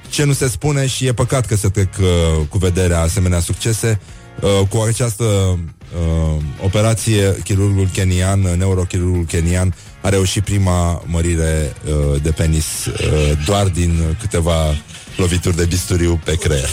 ce nu se spune și e păcat că se trec uh, cu vederea asemenea succese uh, cu această uh, operație chirurgul kenian, neurochirurgul kenian a reușit prima mărire uh, de penis uh, doar din câteva lovituri de bisturiu pe creier.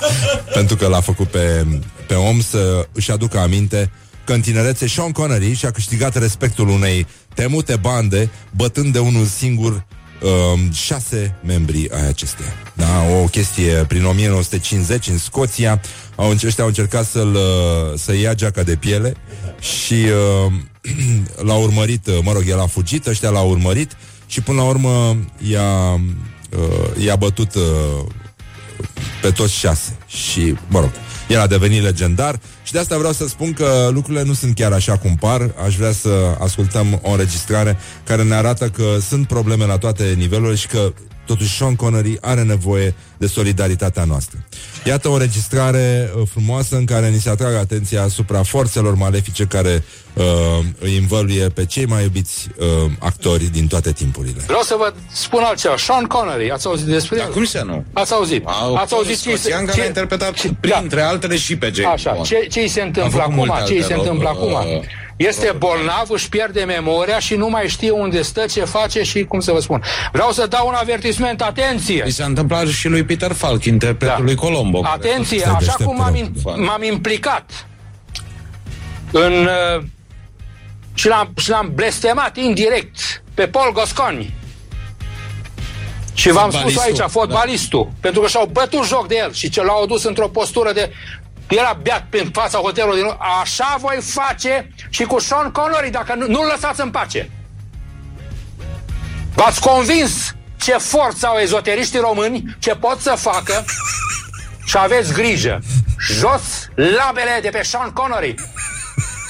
[laughs] Pentru că l-a făcut pe, pe om să își aducă aminte că în tinerețe Sean Connery și-a câștigat respectul unei temute bande bătând de unul singur um, șase membri ai acesteia. Da, o chestie prin 1950 în Scoția. Au, ăștia au încercat să-l, uh, să ia geaca de piele și uh, [clears throat] l-a urmărit, uh, mă rog, el a fugit, ăștia l-au urmărit și până la urmă i-a, uh, i-a bătut uh, pe toți șase. Și, mă rog, el a devenit legendar și de asta vreau să spun că lucrurile nu sunt chiar așa cum par. Aș vrea să ascultăm o înregistrare care ne arată că sunt probleme la toate nivelurile și că totuși Sean Connery are nevoie de solidaritatea noastră. Iată o registrare uh, frumoasă în care ni se atrag atenția asupra forțelor malefice care uh, îi învăluie pe cei mai iubiți uh, actori din toate timpurile. Vreau să vă spun altceva. Sean Connery, ați auzit despre Da, el? cum să nu? Ați auzit. Au ați auzit ce, Scoțian care a interpretat ce- printre altele și pe James Așa, Bond. ce, ce îi se Am întâmplă făcut acum? multe Ce îi se alte întâmplă roluri, acum? Uh, Este bolnav, își pierde memoria și nu mai știe unde stă, ce face și cum să vă spun. Vreau să dau un avertisment, atenție! Mi s-a întâmplat și lui Peter Falk, interpretul Da. lui Colombo. care- Atenție, Stai așa deștept, cum m-am, te in, rog. m-am implicat în uh, și l-am, și l-am blestemat indirect pe Paul Gosconi. Și v-am spus Fotbalistul, aici, fotbalistul, da. pentru că și-au bătut joc de el și ce l-au adus într-o postură de... Era beat prin fața hotelului din... Așa voi face și cu Sean Connery dacă nu, nu-l lăsați în pace. V-ați convins ce forță au ezoteriștii români, ce pot să facă [laughs] și aveți grijă. Jos labele de pe Sean Connery.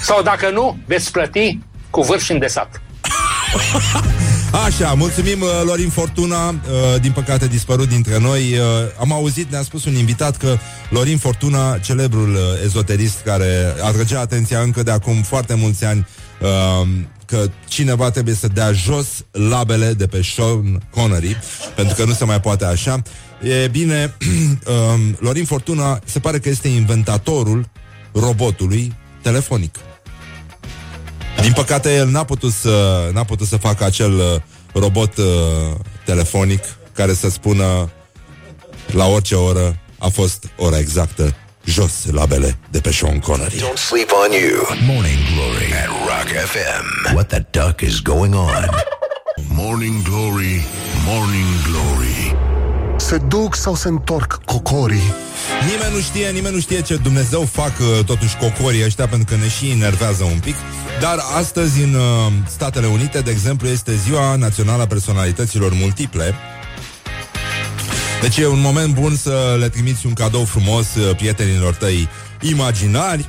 Sau dacă nu, veți plăti cu vârf și îndesat. [laughs] Așa, mulțumim uh, Lorin Fortuna, uh, din păcate dispărut dintre noi. Uh, am auzit, ne-a spus un invitat că Lorin Fortuna, celebrul uh, ezoterist care atrăgea atenția încă de acum foarte mulți ani uh, că cineva trebuie să dea jos labele de pe Sean Connery, pentru că nu se mai poate așa. E bine, [clears throat] uh, Lorin Fortuna se pare că este inventatorul robotului telefonic. Din păcate, el n-a putut să, n-a putut să facă acel uh, robot uh, telefonic care să spună la orice oră a fost ora exactă jos labele de pe Sean Connery. Don't sleep on you. Morning Glory at Rock FM. What the duck is going on? [laughs] Morning Glory, Morning Glory Se duc sau se întorc cocorii? Nimeni nu știe, nimeni nu știe ce Dumnezeu fac uh, totuși cocorii ăștia pentru că ne și enervează un pic. Dar astăzi în uh, Statele Unite, de exemplu, este ziua națională a personalităților multiple. Deci e un moment bun să le trimiți un cadou frumos uh, prietenilor tăi imaginari.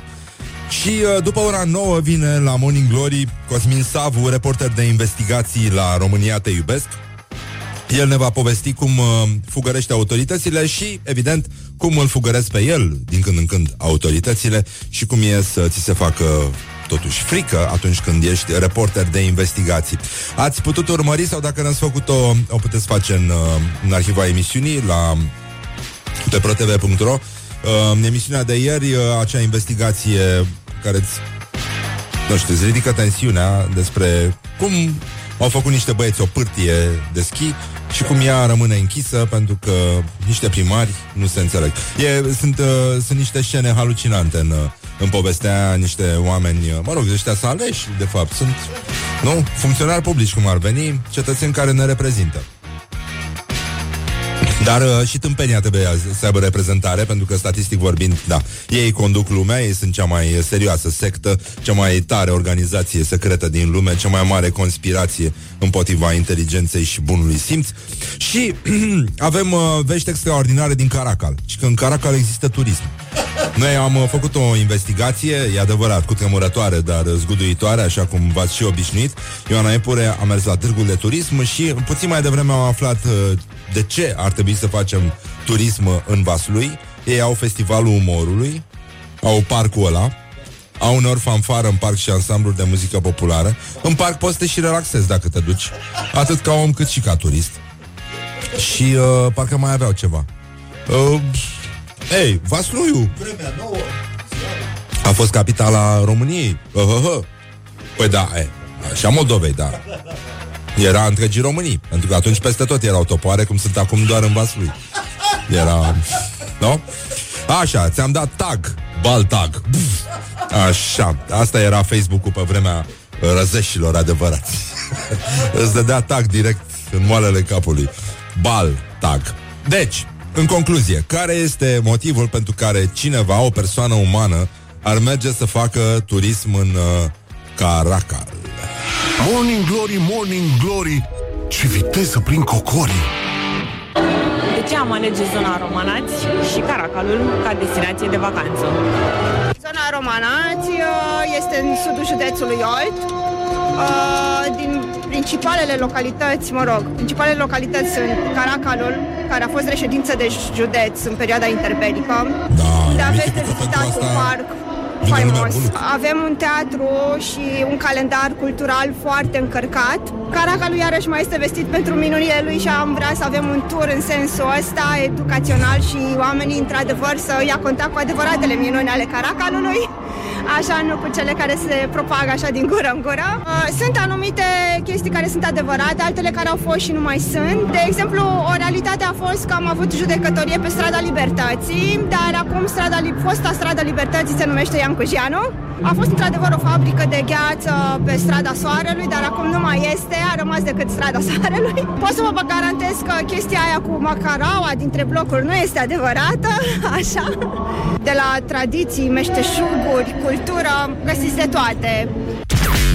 Și uh, după ora 9 vine la Morning Glory Cosmin Savu, reporter de investigații la România Te Iubesc. El ne va povesti cum uh, fugărește autoritățile și, evident, cum îl fugăresc pe el din când în când autoritățile și cum e să ți se facă totuși frică atunci când ești reporter de investigații. Ați putut urmări sau dacă n-ați făcut-o, o puteți face în, uh, în arhiva emisiunii la pe protv.ro uh, în emisiunea de ieri, uh, acea investigație care îți, nu știu, îți ridică tensiunea despre cum au făcut niște băieți o pârtie de schi și cum ea rămâne închisă pentru că niște primari nu se înțeleg. E, sunt, uh, sunt niște scene halucinante în, uh, în povestea aia, niște oameni, uh, mă rog, ăștia sunt aleși, de fapt, sunt, nu, funcționari publici, cum ar veni, cetățeni care ne reprezintă. Dar uh, și tâmpenia trebuie să aibă reprezentare, pentru că, statistic vorbind, da, ei conduc lumea, ei sunt cea mai serioasă sectă, cea mai tare organizație secretă din lume, cea mai mare conspirație împotriva inteligenței și bunului simț. Și [clears throat] avem uh, vești extraordinare din Caracal. Și că în Caracal există turism. Noi am uh, făcut o investigație, e adevărat, cu tremurătoare, dar zguduitoare, așa cum v-ați și obișnuit. Ioana Epure a mers la târgul de turism și puțin mai devreme am aflat uh, de ce ar trebui să facem turism în Vaslui. Ei au festivalul umorului, au parcul ăla, au uneori fanfară în parc și ansambluri de muzică populară. În parc poți să te și relaxezi dacă te duci, atât ca om cât și ca turist. Și uh, parcă mai aveau ceva. Uh, Ei, Vasluiu a fost capitala României. Uh, uh, uh. Păi da, e, și a Moldovei, da. Era întregii Românii, pentru că atunci peste tot erau topoare, cum sunt acum doar în Vaslui. Era... Nu? Așa, ți-am dat tag, bal tag. Buf. Așa, asta era Facebook-ul pe vremea răzeșilor adevărați. [laughs] Îți dădea tag direct în moalele capului. Bal tag. Deci, în concluzie, care este motivul pentru care cineva, o persoană umană, ar merge să facă turism în uh, Caracal? Morning Glory, Morning Glory Ce viteză prin cocorii De ce am ales zona Romanați și Caracalul ca destinație de vacanță? Zona Romanați uh, este în sudul județului Olt. Uh, Din principalele localități, mă rog, principalele localități sunt Caracalul, care a fost reședință de județ în perioada interbelică, Da, unde uite aveți că de pentru vizitat asta un parc vine lumea faimos. bună. Avem un teatru și un calendar cultural foarte încărcat. Caracalul iarăși mai este vestit pentru minunile lui și am vrea să avem un tur în sensul ăsta educațional și oamenii într-adevăr să ia contact cu adevăratele minuni ale Caracalului. Așa, nu cu cele care se propagă așa din gură în gură. Uh, Sunt anumite chestii care sunt adevărate, altele care au fost și nu mai sunt. De exemplu, o realitate a fost că am avut judecătorie pe strada Libertății, dar acum strada, Li- fosta strada Libertății se numește Iancujianu. A fost într-adevăr o fabrică de gheață pe strada Soarelui, dar acum nu mai este, a rămas decât strada [laughs] Soarelui. Pot să vă garantez că chestia aia cu macaraua dintre blocuri nu este adevărată, [laughs] așa. De la tradiții, meșteșuguri, cultură, găsiți de toate.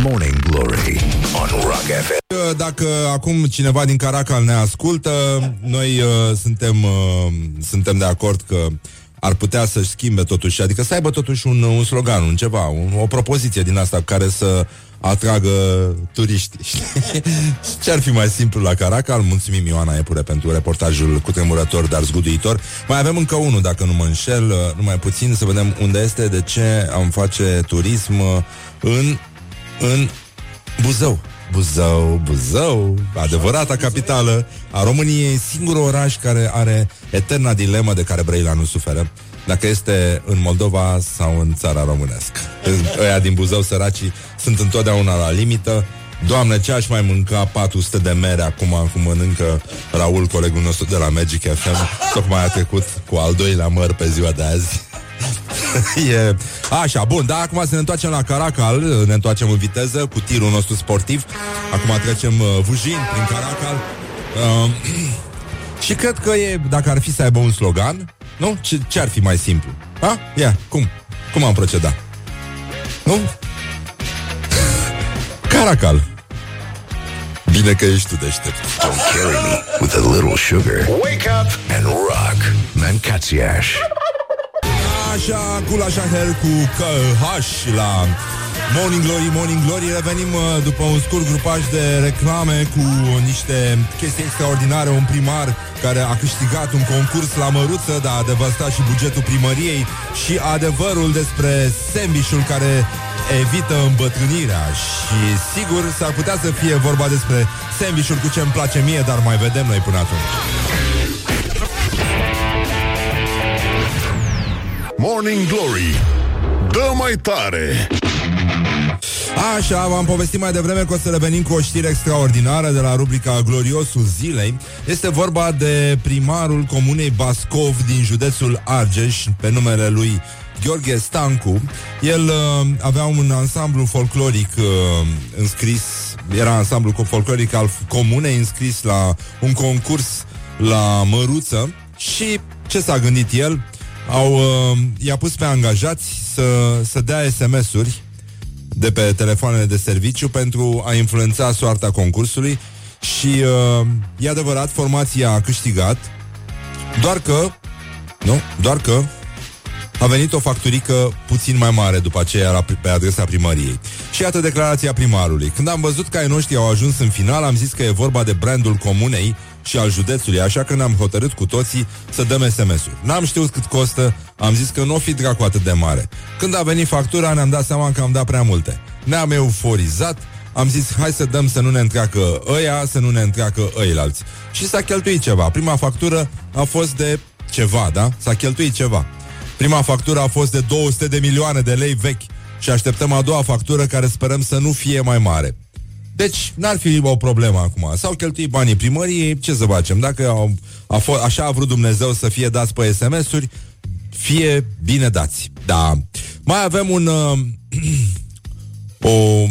Morning Glory on Rock FM. Dacă acum cineva din Caracal ne ascultă, noi uh, suntem, uh, suntem de acord că ar putea să-și schimbe totuși, adică să aibă totuși un, un slogan, un ceva, un, o propoziție din asta care să atragă turiști. [laughs] Ce ar fi mai simplu la Caracal? Mulțumim Ioana Epure pentru reportajul cu tremurător, dar zguduitor. Mai avem încă unul, dacă nu mă înșel, uh, numai puțin, să vedem unde este, de ce am face turism uh, în, în Buzău. Buzău, Buzău, adevărata capitală a României, singurul oraș care are eterna dilemă de care Brăila nu suferă, dacă este în Moldova sau în țara românească. Ăia din Buzău, săracii, sunt întotdeauna la limită Doamne, ce aș mai mânca 400 de mere acum cum mănâncă Raul, colegul nostru de la Magic FM. Tocmai a trecut cu al doilea măr pe ziua de azi. [laughs] e... Așa, bun, dar acum să ne întoarcem la Caracal, ne întoarcem în viteză cu tirul nostru sportiv. Acum trecem uh, Vujin prin Caracal. Uh, [clears throat] și cred că e, dacă ar fi să aibă un slogan, nu? Ce, ce ar fi mai simplu? Ha? Ia, cum? Cum am procedat? Nu? [laughs] Caracal. Bine că ești tu deștept. Don't carry me with a little sugar. Wake up and rock. Mancațiaș. Așa, cu la Shahel cu H la Morning Glory, Morning Glory. Revenim uh, după un scurt grupaj de reclame Cu niște chestii extraordinare. Un primar care a câștigat un concurs la măruță Dar a devastat și bugetul primăriei Și adevărul despre sandvișul care evită îmbătrânirea. Și sigur s-ar putea să fie vorba despre sandvișuri cu ce îmi place mie Dar mai vedem noi până atunci Morning Glory Dă mai tare Așa, v-am povestit mai devreme că o să revenim cu o știre extraordinară de la rubrica Gloriosul Zilei. Este vorba de primarul comunei Bascov din județul Argeș, pe numele lui Gheorghe Stancu. El uh, avea un ansamblu folcloric uh, înscris, era ansamblu folcloric al comunei înscris la un concurs la Măruță și ce s-a gândit el? Au, uh, i-a pus pe angajați să, să dea SMS-uri de pe telefoanele de serviciu pentru a influența soarta concursului și uh, e adevărat, formația a câștigat, doar că, nu, doar că a venit o facturică puțin mai mare după aceea la, pe adresa primăriei. Și iată declarația primarului. Când am văzut că ai noștri au ajuns în final, am zis că e vorba de brandul comunei și al județului, așa că ne-am hotărât cu toții să dăm SMS-uri. N-am știut cât costă, am zis că nu o fi dracu atât de mare. Când a venit factura, ne-am dat seama că am dat prea multe. Ne-am euforizat, am zis, hai să dăm să nu ne întreacă ăia, să nu ne întreacă ăilalți. Și s-a cheltuit ceva. Prima factură a fost de ceva, da? S-a cheltuit ceva. Prima factură a fost de 200 de milioane de lei vechi și așteptăm a doua factură care sperăm să nu fie mai mare. Deci, n-ar fi o problemă acum. S-au cheltuit banii primării, ce să facem? Dacă au, a fost, așa a vrut Dumnezeu să fie dați pe SMS-uri, fie bine dați. Da. Mai avem un... Uh, [clears throat] o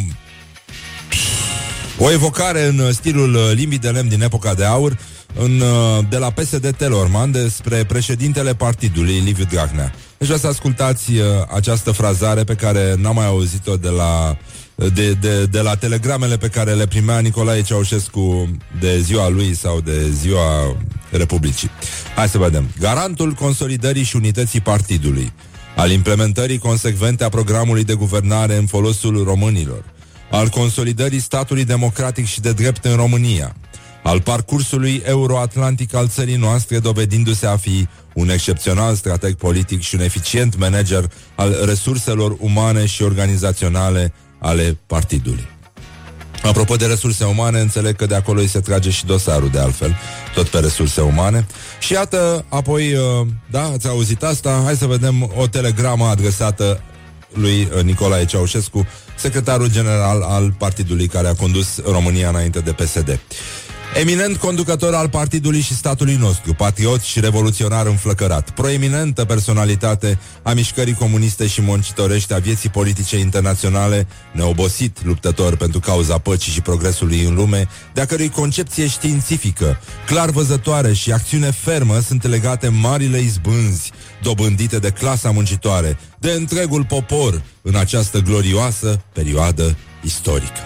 o evocare în stilul limbii de lemn din epoca de aur în, uh, de la PSD Telorman despre președintele partidului, Liviu Dragnea. Deci vreau să ascultați uh, această frazare pe care n-am mai auzit-o de la, de, de, de la telegramele pe care le primea Nicolae Ceaușescu de ziua lui sau de ziua Republicii. Hai să vedem. Garantul consolidării și unității partidului, al implementării consecvente a programului de guvernare în folosul românilor, al consolidării statului democratic și de drept în România, al parcursului euroatlantic al țării noastre, dovedindu-se a fi un excepțional strateg politic și un eficient manager al resurselor umane și organizaționale ale partidului. Apropo de resurse umane, înțeleg că de acolo îi se trage și dosarul, de altfel, tot pe resurse umane. Și iată, apoi, uh, da, ați auzit asta? Hai să vedem o telegramă adresată lui uh, Nicolae Ceaușescu, secretarul general al partidului care a condus România înainte de PSD. Eminent conducător al partidului și statului nostru, patriot și revoluționar înflăcărat, proeminentă personalitate a mișcării comuniste și muncitorești a vieții politice internaționale, neobosit luptător pentru cauza păcii și progresului în lume, de-a cărui concepție științifică, clar văzătoare și acțiune fermă sunt legate marile izbânzi dobândite de clasa muncitoare, de întregul popor în această glorioasă perioadă istorică.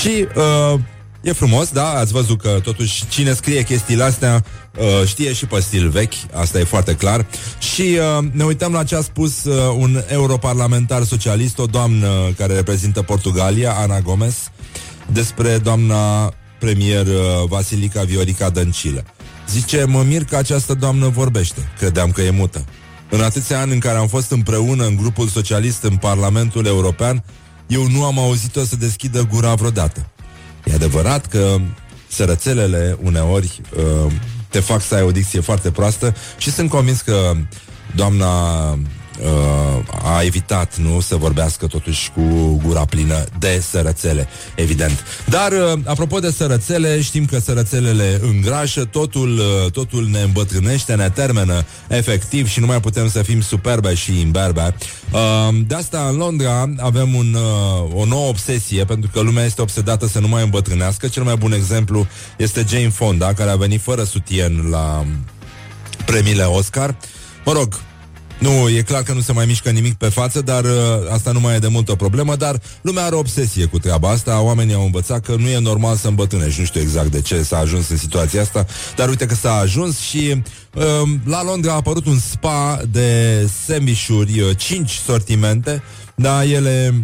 Și uh, E frumos, da? Ați văzut că totuși cine scrie chestiile astea uh, știe și pe stil vechi, asta e foarte clar. Și uh, ne uităm la ce a spus uh, un europarlamentar socialist, o doamnă care reprezintă Portugalia, Ana Gomes, despre doamna premier uh, Vasilica Viorica Dăncilă. Zice, mă mir că această doamnă vorbește. Credeam că e mută. În atâția ani în care am fost împreună în grupul socialist în Parlamentul European, eu nu am auzit-o să deschidă gura vreodată. E adevărat că sărățelele uneori uh, te fac să ai o dicție foarte proastă și sunt convins că doamna uh, a evitat nu să vorbească totuși cu gura plină de sărățele, evident. Dar, uh, apropo de sărățele, știm că sărățelele îngrașă, totul, uh, totul ne îmbătrânește, ne termenă efectiv și nu mai putem să fim superbe și imberbe. Uh, de asta, în Londra, avem un, uh, o nouă obsesie, pentru că lumea este obsedată să nu mai îmbătrânească. Cel mai bun exemplu este Jane Fonda, care a venit fără sutien la premiile Oscar. Mă rog, nu, e clar că nu se mai mișcă nimic pe față, dar uh, asta nu mai e de multă problemă, dar lumea are obsesie cu treaba asta, oamenii au învățat că nu e normal să îmbătrânești, nu știu exact de ce s-a ajuns în situația asta, dar uite că s-a ajuns și uh, la Londra a apărut un spa de sandvișuri, uh, 5 sortimente, da, ele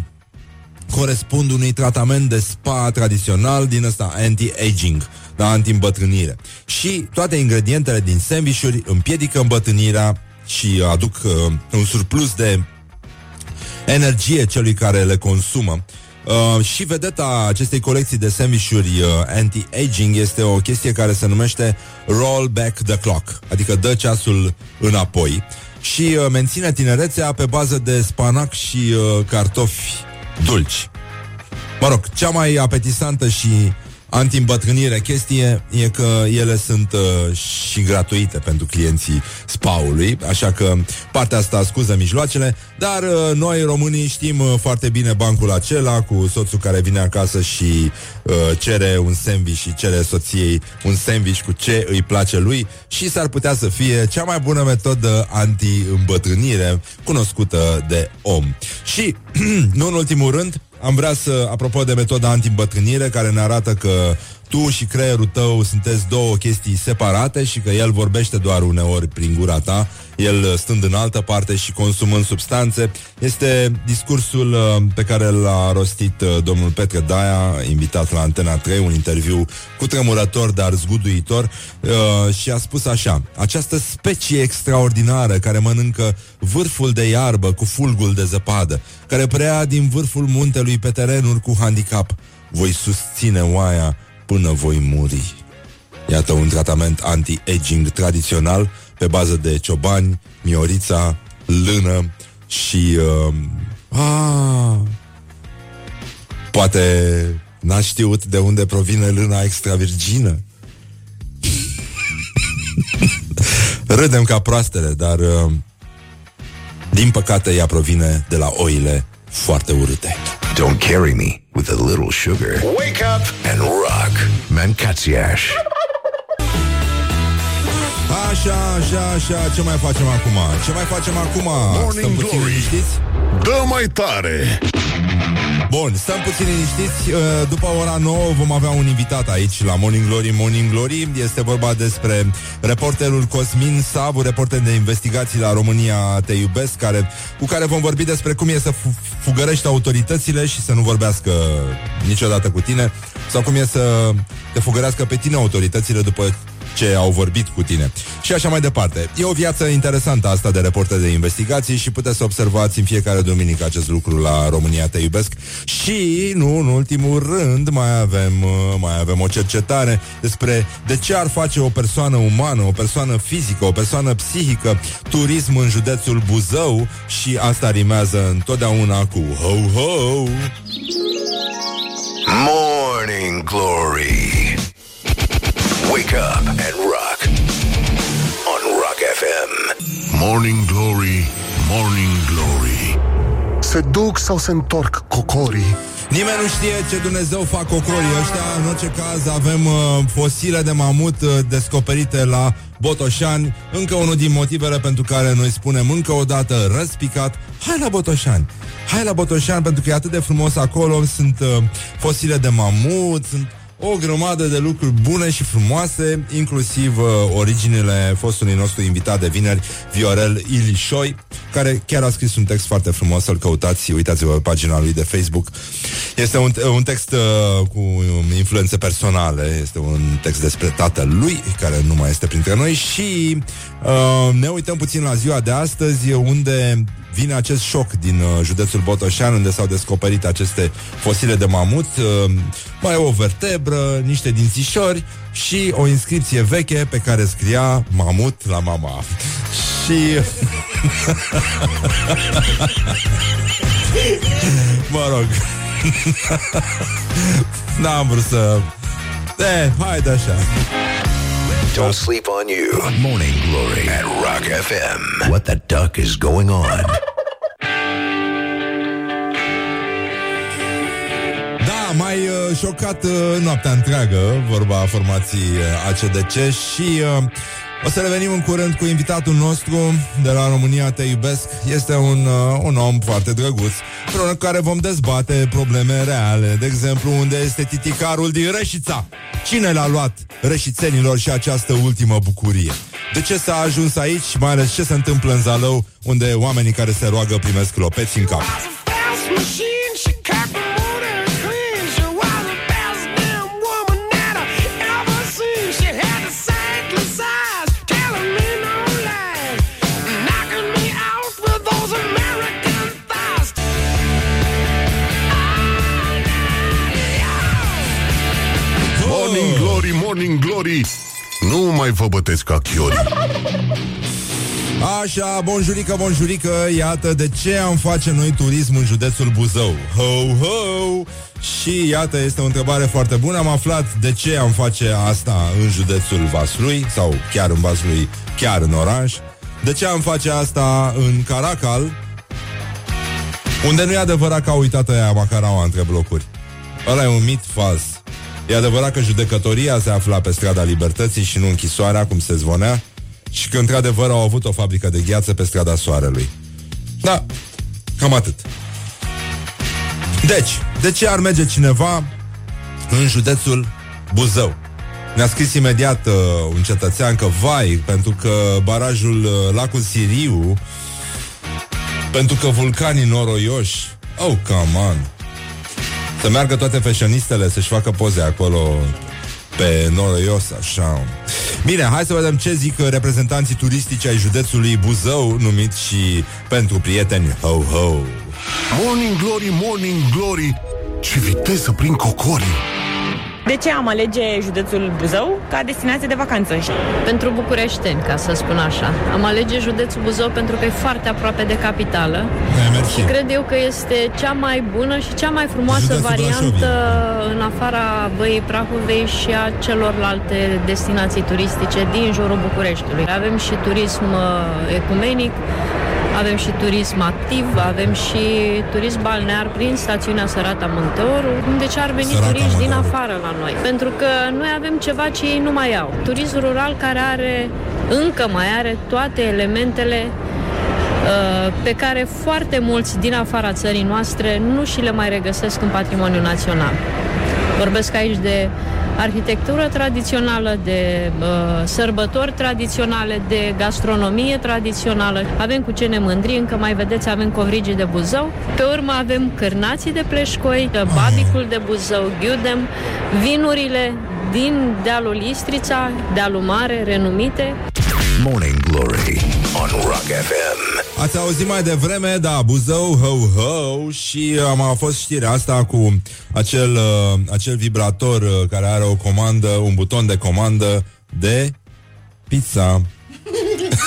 corespund unui tratament de spa tradițional din ăsta anti-aging, da, anti-îmbătrânire. Și toate ingredientele din sandvișuri împiedică îmbătrânirea și aduc uh, un surplus de energie celui care le consumă. Uh, și vedeta acestei colecții de sandvișuri uh, anti-aging este o chestie care se numește Roll Back the Clock, adică dă ceasul înapoi și uh, menține tinerețea pe bază de spanac și uh, cartofi dulci. Mă rog, cea mai apetisantă și anti-îmbătrânire chestie e că ele sunt uh, și gratuite pentru clienții spaului, așa că partea asta scuză mijloacele, dar uh, noi românii știm uh, foarte bine bancul acela cu soțul care vine acasă și uh, cere un sandwich și cere soției un sandwich cu ce îi place lui și s-ar putea să fie cea mai bună metodă anti-îmbătrânire cunoscută de om. Și, [clears throat] nu în ultimul rând, am vrea să, apropo de metoda anti-îmbătrânire, care ne arată că tu și creierul tău sunteți două chestii separate și că el vorbește doar uneori prin gura ta, el stând în altă parte și consumând substanțe. Este discursul uh, pe care l-a rostit uh, domnul Petre Daia, invitat la Antena 3, un interviu cu tremurător, dar zguduitor, uh, și a spus așa, această specie extraordinară care mănâncă vârful de iarbă cu fulgul de zăpadă, care preia din vârful muntelui pe terenuri cu handicap, voi susține oaia până voi muri. Iată un tratament anti-aging tradițional pe bază de ciobani, miorița, lână și... Uh, a, poate n-a știut de unde provine lâna extravirgină. [laughs] Râdem ca proastele, dar uh, din păcate ea provine de la oile foarte urâte. Don't carry me with a little sugar. Wake up and rock. Mancațiaș. Așa, așa, așa, ce mai facem acum? Ce mai facem acum? Morning Stăm puțin Glory. liniștiți? Dă mai tare! Bun, stăm puțin liniștiți. Uh, După ora 9 vom avea un invitat aici la Morning Glory, Morning Glory. Este vorba despre reporterul Cosmin Savu, reporter de investigații la România Te Iubesc, care, cu care vom vorbi despre cum e să fu- fugărești autoritățile și să nu vorbească niciodată cu tine, sau cum e să te fugărească pe tine autoritățile după ce au vorbit cu tine. Și așa mai departe. E o viață interesantă asta de reporter de investigații și puteți să observați în fiecare duminică acest lucru la România Te Iubesc. Și, nu în ultimul rând, mai avem, uh, mai avem o cercetare despre de ce ar face o persoană umană, o persoană fizică, o persoană psihică, turism în județul Buzău și asta rimează întotdeauna cu ho-ho. Morning Glory. Wake up and rock. On Rock FM. Morning Glory, Morning Glory Se duc sau se întorc cocorii? Nimeni nu știe ce Dumnezeu fac cocorii ăștia. În orice caz avem uh, fosile de mamut uh, descoperite la Botoșani. Încă unul din motivele pentru care noi spunem încă o dată răspicat, hai la Botoșani. Hai la Botoșani pentru că e atât de frumos acolo. Sunt uh, fosile de mamut, sunt o grămadă de lucruri bune și frumoase, inclusiv uh, originile fostului nostru invitat de vineri, Viorel Ilișoi, care chiar a scris un text foarte frumos, să-l căutați, uitați-vă pe pagina lui de Facebook. Este un, un text uh, cu um, influențe personale, este un text despre tatăl lui, care nu mai este printre noi și uh, ne uităm puțin la ziua de astăzi, unde vine acest șoc din uh, județul Botoșan, unde s-au descoperit aceste fosile de mamut, uh, mai o vertebră, niște dințișori și o inscripție veche pe care scria mamut la mama. Și... [laughs] mă rog. [laughs] N-am vrut să... Eh, haide așa. Don't sleep on you. Morning Glory at Rock FM. What the duck is going on? Da, mai uh, șocat uh, noaptea întreagă, vorba formației uh, ACDC și uh, o să revenim în curând cu invitatul nostru de la România Te Iubesc. Este un, uh, un om foarte drăguț, împreună cu care vom dezbate probleme reale. De exemplu, unde este titicarul din Reșița? Cine l-a luat reșițenilor și această ultimă bucurie? De ce s-a ajuns aici, mai ales ce se întâmplă în Zalău, unde oamenii care se roagă primesc clopeți în cap? Morning Glory Nu mai vă bătesc ca chiori Așa, bonjurică, bonjurică, iată de ce am face noi turism în județul Buzău. Ho, ho! Și iată, este o întrebare foarte bună. Am aflat de ce am face asta în județul Vaslui, sau chiar în Vaslui, chiar în oraș. De ce am face asta în Caracal, unde nu e adevărat că a uitat aia macaraua între blocuri. Ăla e un mit fals. E adevărat că judecătoria se afla pe strada Libertății și nu închisoarea, cum se zvonea, și că într-adevăr au avut o fabrică de gheață pe strada Soarelui. Da, cam atât. Deci, de ce ar merge cineva în județul Buzău? Ne-a scris imediat uh, un cetățean că vai, pentru că barajul uh, Lacul Siriu, pentru că vulcanii noroioși, oh, come on, să meargă toate fashionistele să-și facă poze acolo pe noroios, așa. Bine, hai să vedem ce zic reprezentanții turistici ai județului Buzău, numit și pentru prieteni Ho Ho. Morning Glory, Morning Glory Ce viteză prin cocorii De ce am alege județul Buzău ca destinație de vacanță? Pentru bucureșteni, ca să spun așa. Am alege județul Buzău pentru că e foarte aproape de capitală mersi. și cred eu că este cea mai bună și cea mai frumoasă Județul variantă în afara Băii Prahovei și a celorlalte destinații turistice din jurul Bucureștiului. Avem și turism uh, ecumenic, avem și turism activ, avem și turism balnear prin stațiunea Sărata Monteoru, unde ce ar veni Sărata turiști din Monteoru. afară la noi. Pentru că noi avem ceva ce ei nu mai au. Turism rural care are, încă mai are toate elementele uh, pe care foarte mulți din afara țării noastre nu și le mai regăsesc în patrimoniul național. Vorbesc aici de arhitectură tradițională, de uh, sărbători tradiționale, de gastronomie tradițională. Avem cu ce ne mândri, încă mai vedeți, avem covrigii de Buzău. Pe urmă avem cârnații de pleșcoi, babicul de Buzău, ghiudem, vinurile din dealul Istrița, dealul mare, renumite, Morning Glory on Rock FM. Ați auzit mai devreme, da, Buzău, ho, ho Și am a fost știrea asta cu acel, uh, acel vibrator uh, Care are o comandă, un buton de comandă De pizza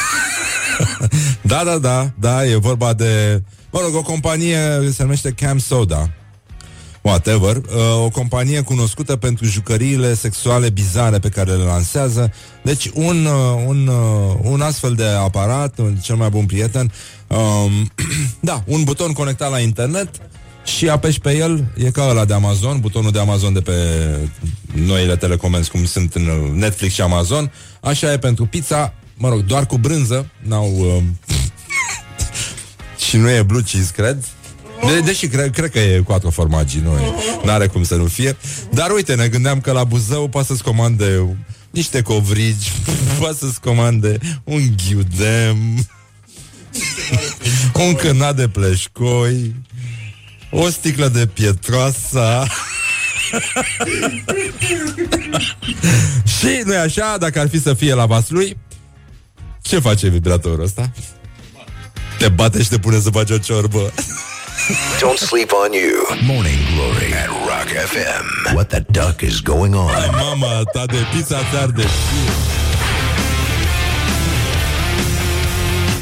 [laughs] Da, da, da, da, e vorba de Mă rog, o companie se numește Cam Soda whatever, uh, o companie cunoscută pentru jucăriile sexuale bizare pe care le lansează. Deci un, uh, un, uh, un astfel de aparat, un cel mai bun prieten, um, [clears throat] da, un buton conectat la internet și apeși pe el, e ca ăla de Amazon, butonul de Amazon de pe noile telecomenzi, cum sunt în Netflix și Amazon, așa e pentru pizza, mă rog, doar cu brânză, n-au... Uh, [laughs] și nu e blue cheese, cred. De, deși cred, cred că e quattro formaggi, nu e, n-are cum să nu fie. Dar uite, ne gândeam că la Buzău poate să-ți comande niște covrigi, [laughs] poate să-ți comande un ghiudem, [laughs] un cânat de pleșcoi, o sticlă de pietroasa. [laughs] Și nu e așa, dacă ar fi să fie la Vaslui, ce face vibratorul ăsta? Te bate și te pune să faci o ciorbă. Don't sleep on you. Morning Glory at Rock FM. What the duck is going on? Mama ta de pizza ți arde.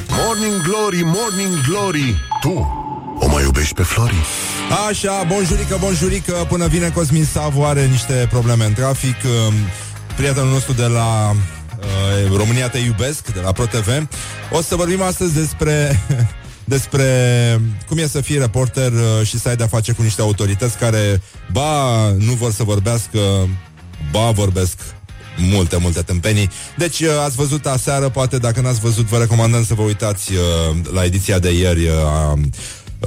Morning Glory, Morning Glory Tu o mai iubești pe Flori? Așa, bonjurică, bonjurică Până vine Cosmin Savu are niște probleme în trafic Um, Prietenul nostru de la uh, România Te Iubesc, de la ProTV O să vorbim astăzi despre [laughs] despre cum e să fii reporter uh, și să ai de-a face cu niște autorități care ba nu vor să vorbească, ba vorbesc multe, multe tâmpenii. Deci uh, ați văzut aseară, poate dacă n-ați văzut, vă recomandăm să vă uitați uh, la ediția de ieri uh, a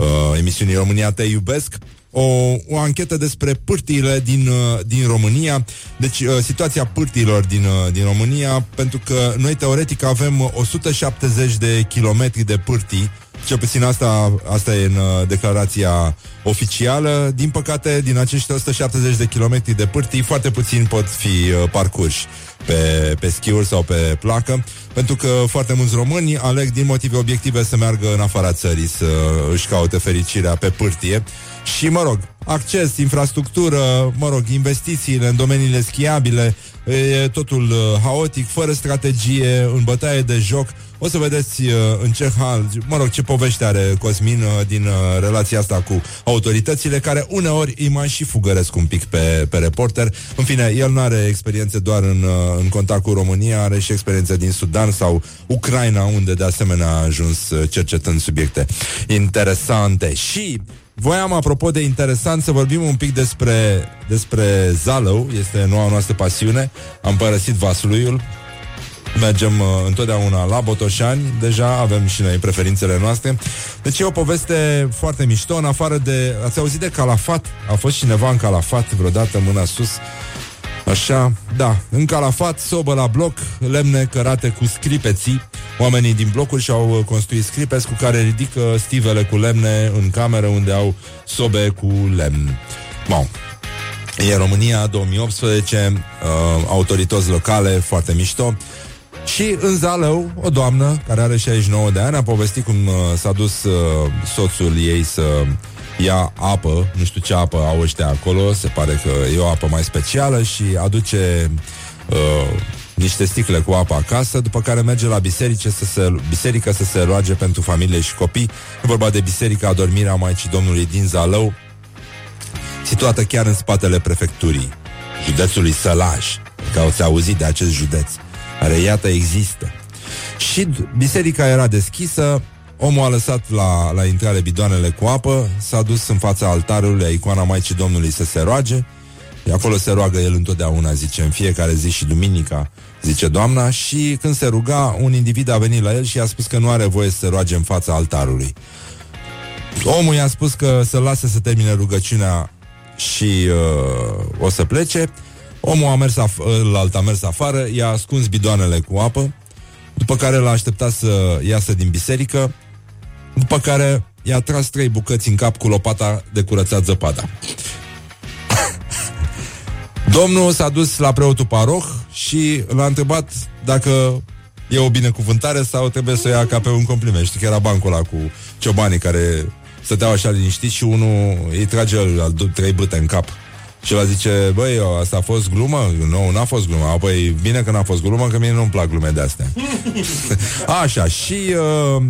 uh, emisiunii România Te Iubesc o, o anchetă despre pârtiile din, uh, din România. Deci, uh, situația pârtiilor din, uh, din România, pentru că noi teoretic avem 170 de kilometri de pârtii, cel puțin asta, asta e în uh, declarația oficială. Din păcate, din acești 170 de kilometri de pârtii, foarte puțini pot fi uh, parcurși pe, pe schiuri sau pe placă, pentru că foarte mulți români aleg din motive obiective să meargă în afara țării, să își caute fericirea pe pârtie. Și, mă rog, acces, infrastructură, mă rog, investițiile în domeniile schiabile, e totul uh, haotic, fără strategie, în bătaie de joc. O să vedeți uh, în ce hal, mă rog, ce povește are Cosmin uh, din uh, relația asta cu autoritățile, care uneori îi mai și fugăresc un pic pe, pe reporter. În fine, el nu are experiențe doar în, uh, în contact cu România, are și experiențe din Sudan sau Ucraina, unde de asemenea a ajuns uh, cercetând subiecte interesante. Și Voiam, apropo de interesant, să vorbim un pic despre, despre Zalău, este noua noastră pasiune. Am părăsit Vasluiul, mergem uh, întotdeauna la Botoșani, deja avem și noi preferințele noastre. Deci e o poveste foarte mișto, în afară de... Ați auzit de Calafat? A fost cineva în Calafat vreodată, mâna sus? Așa, da, în Calafat, sobă la bloc, lemne cărate cu scripeții. Oamenii din blocuri și-au uh, construit scripeți cu care ridică stivele cu lemne în cameră unde au sobe cu lemn. Bun. E România 2018, uh, autorități locale, foarte mișto. Și în Zalău, o doamnă care are 69 de ani a povestit cum uh, s-a dus uh, soțul ei să ia apă, nu știu ce apă au ăștia acolo, se pare că e o apă mai specială și aduce uh, niște sticle cu apă acasă, după care merge la biserică să se, biserică să se roage pentru familie și copii. E vorba de biserica Adormirea Maicii Domnului din Zalău, situată chiar în spatele prefecturii județului Sălaj, că ați auzit de acest județ, care iată există. Și biserica era deschisă, omul a lăsat la, la intrare bidoanele cu apă, s-a dus în fața altarului a icoana Maicii Domnului să se roage, de acolo se roagă el întotdeauna, zice, în fiecare zi și duminica, zice doamna, și când se ruga, un individ a venit la el și i-a spus că nu are voie să se roage în fața altarului. Omul i-a spus că să lase să termine rugăciunea și uh, o să plece. Omul a mers af- ălalt a mers afară, i-a ascuns bidoanele cu apă, după care l-a așteptat să iasă din biserică, după care i-a tras trei bucăți în cap cu lopata de curățat zăpada. [laughs] Domnul s-a dus la preotul paroh și l-a întrebat dacă e o binecuvântare sau trebuie să o ia ca pe un compliment. Știi că era bancul ăla cu ciobanii care stăteau așa liniștiți și unul îi trage al trei bâte în cap. Și el zice, băi, asta a fost glumă? Nu, n-a fost glumă. Păi bine că n-a fost glumă, că mie nu-mi plac glume de astea. [laughs] Așa, și uh,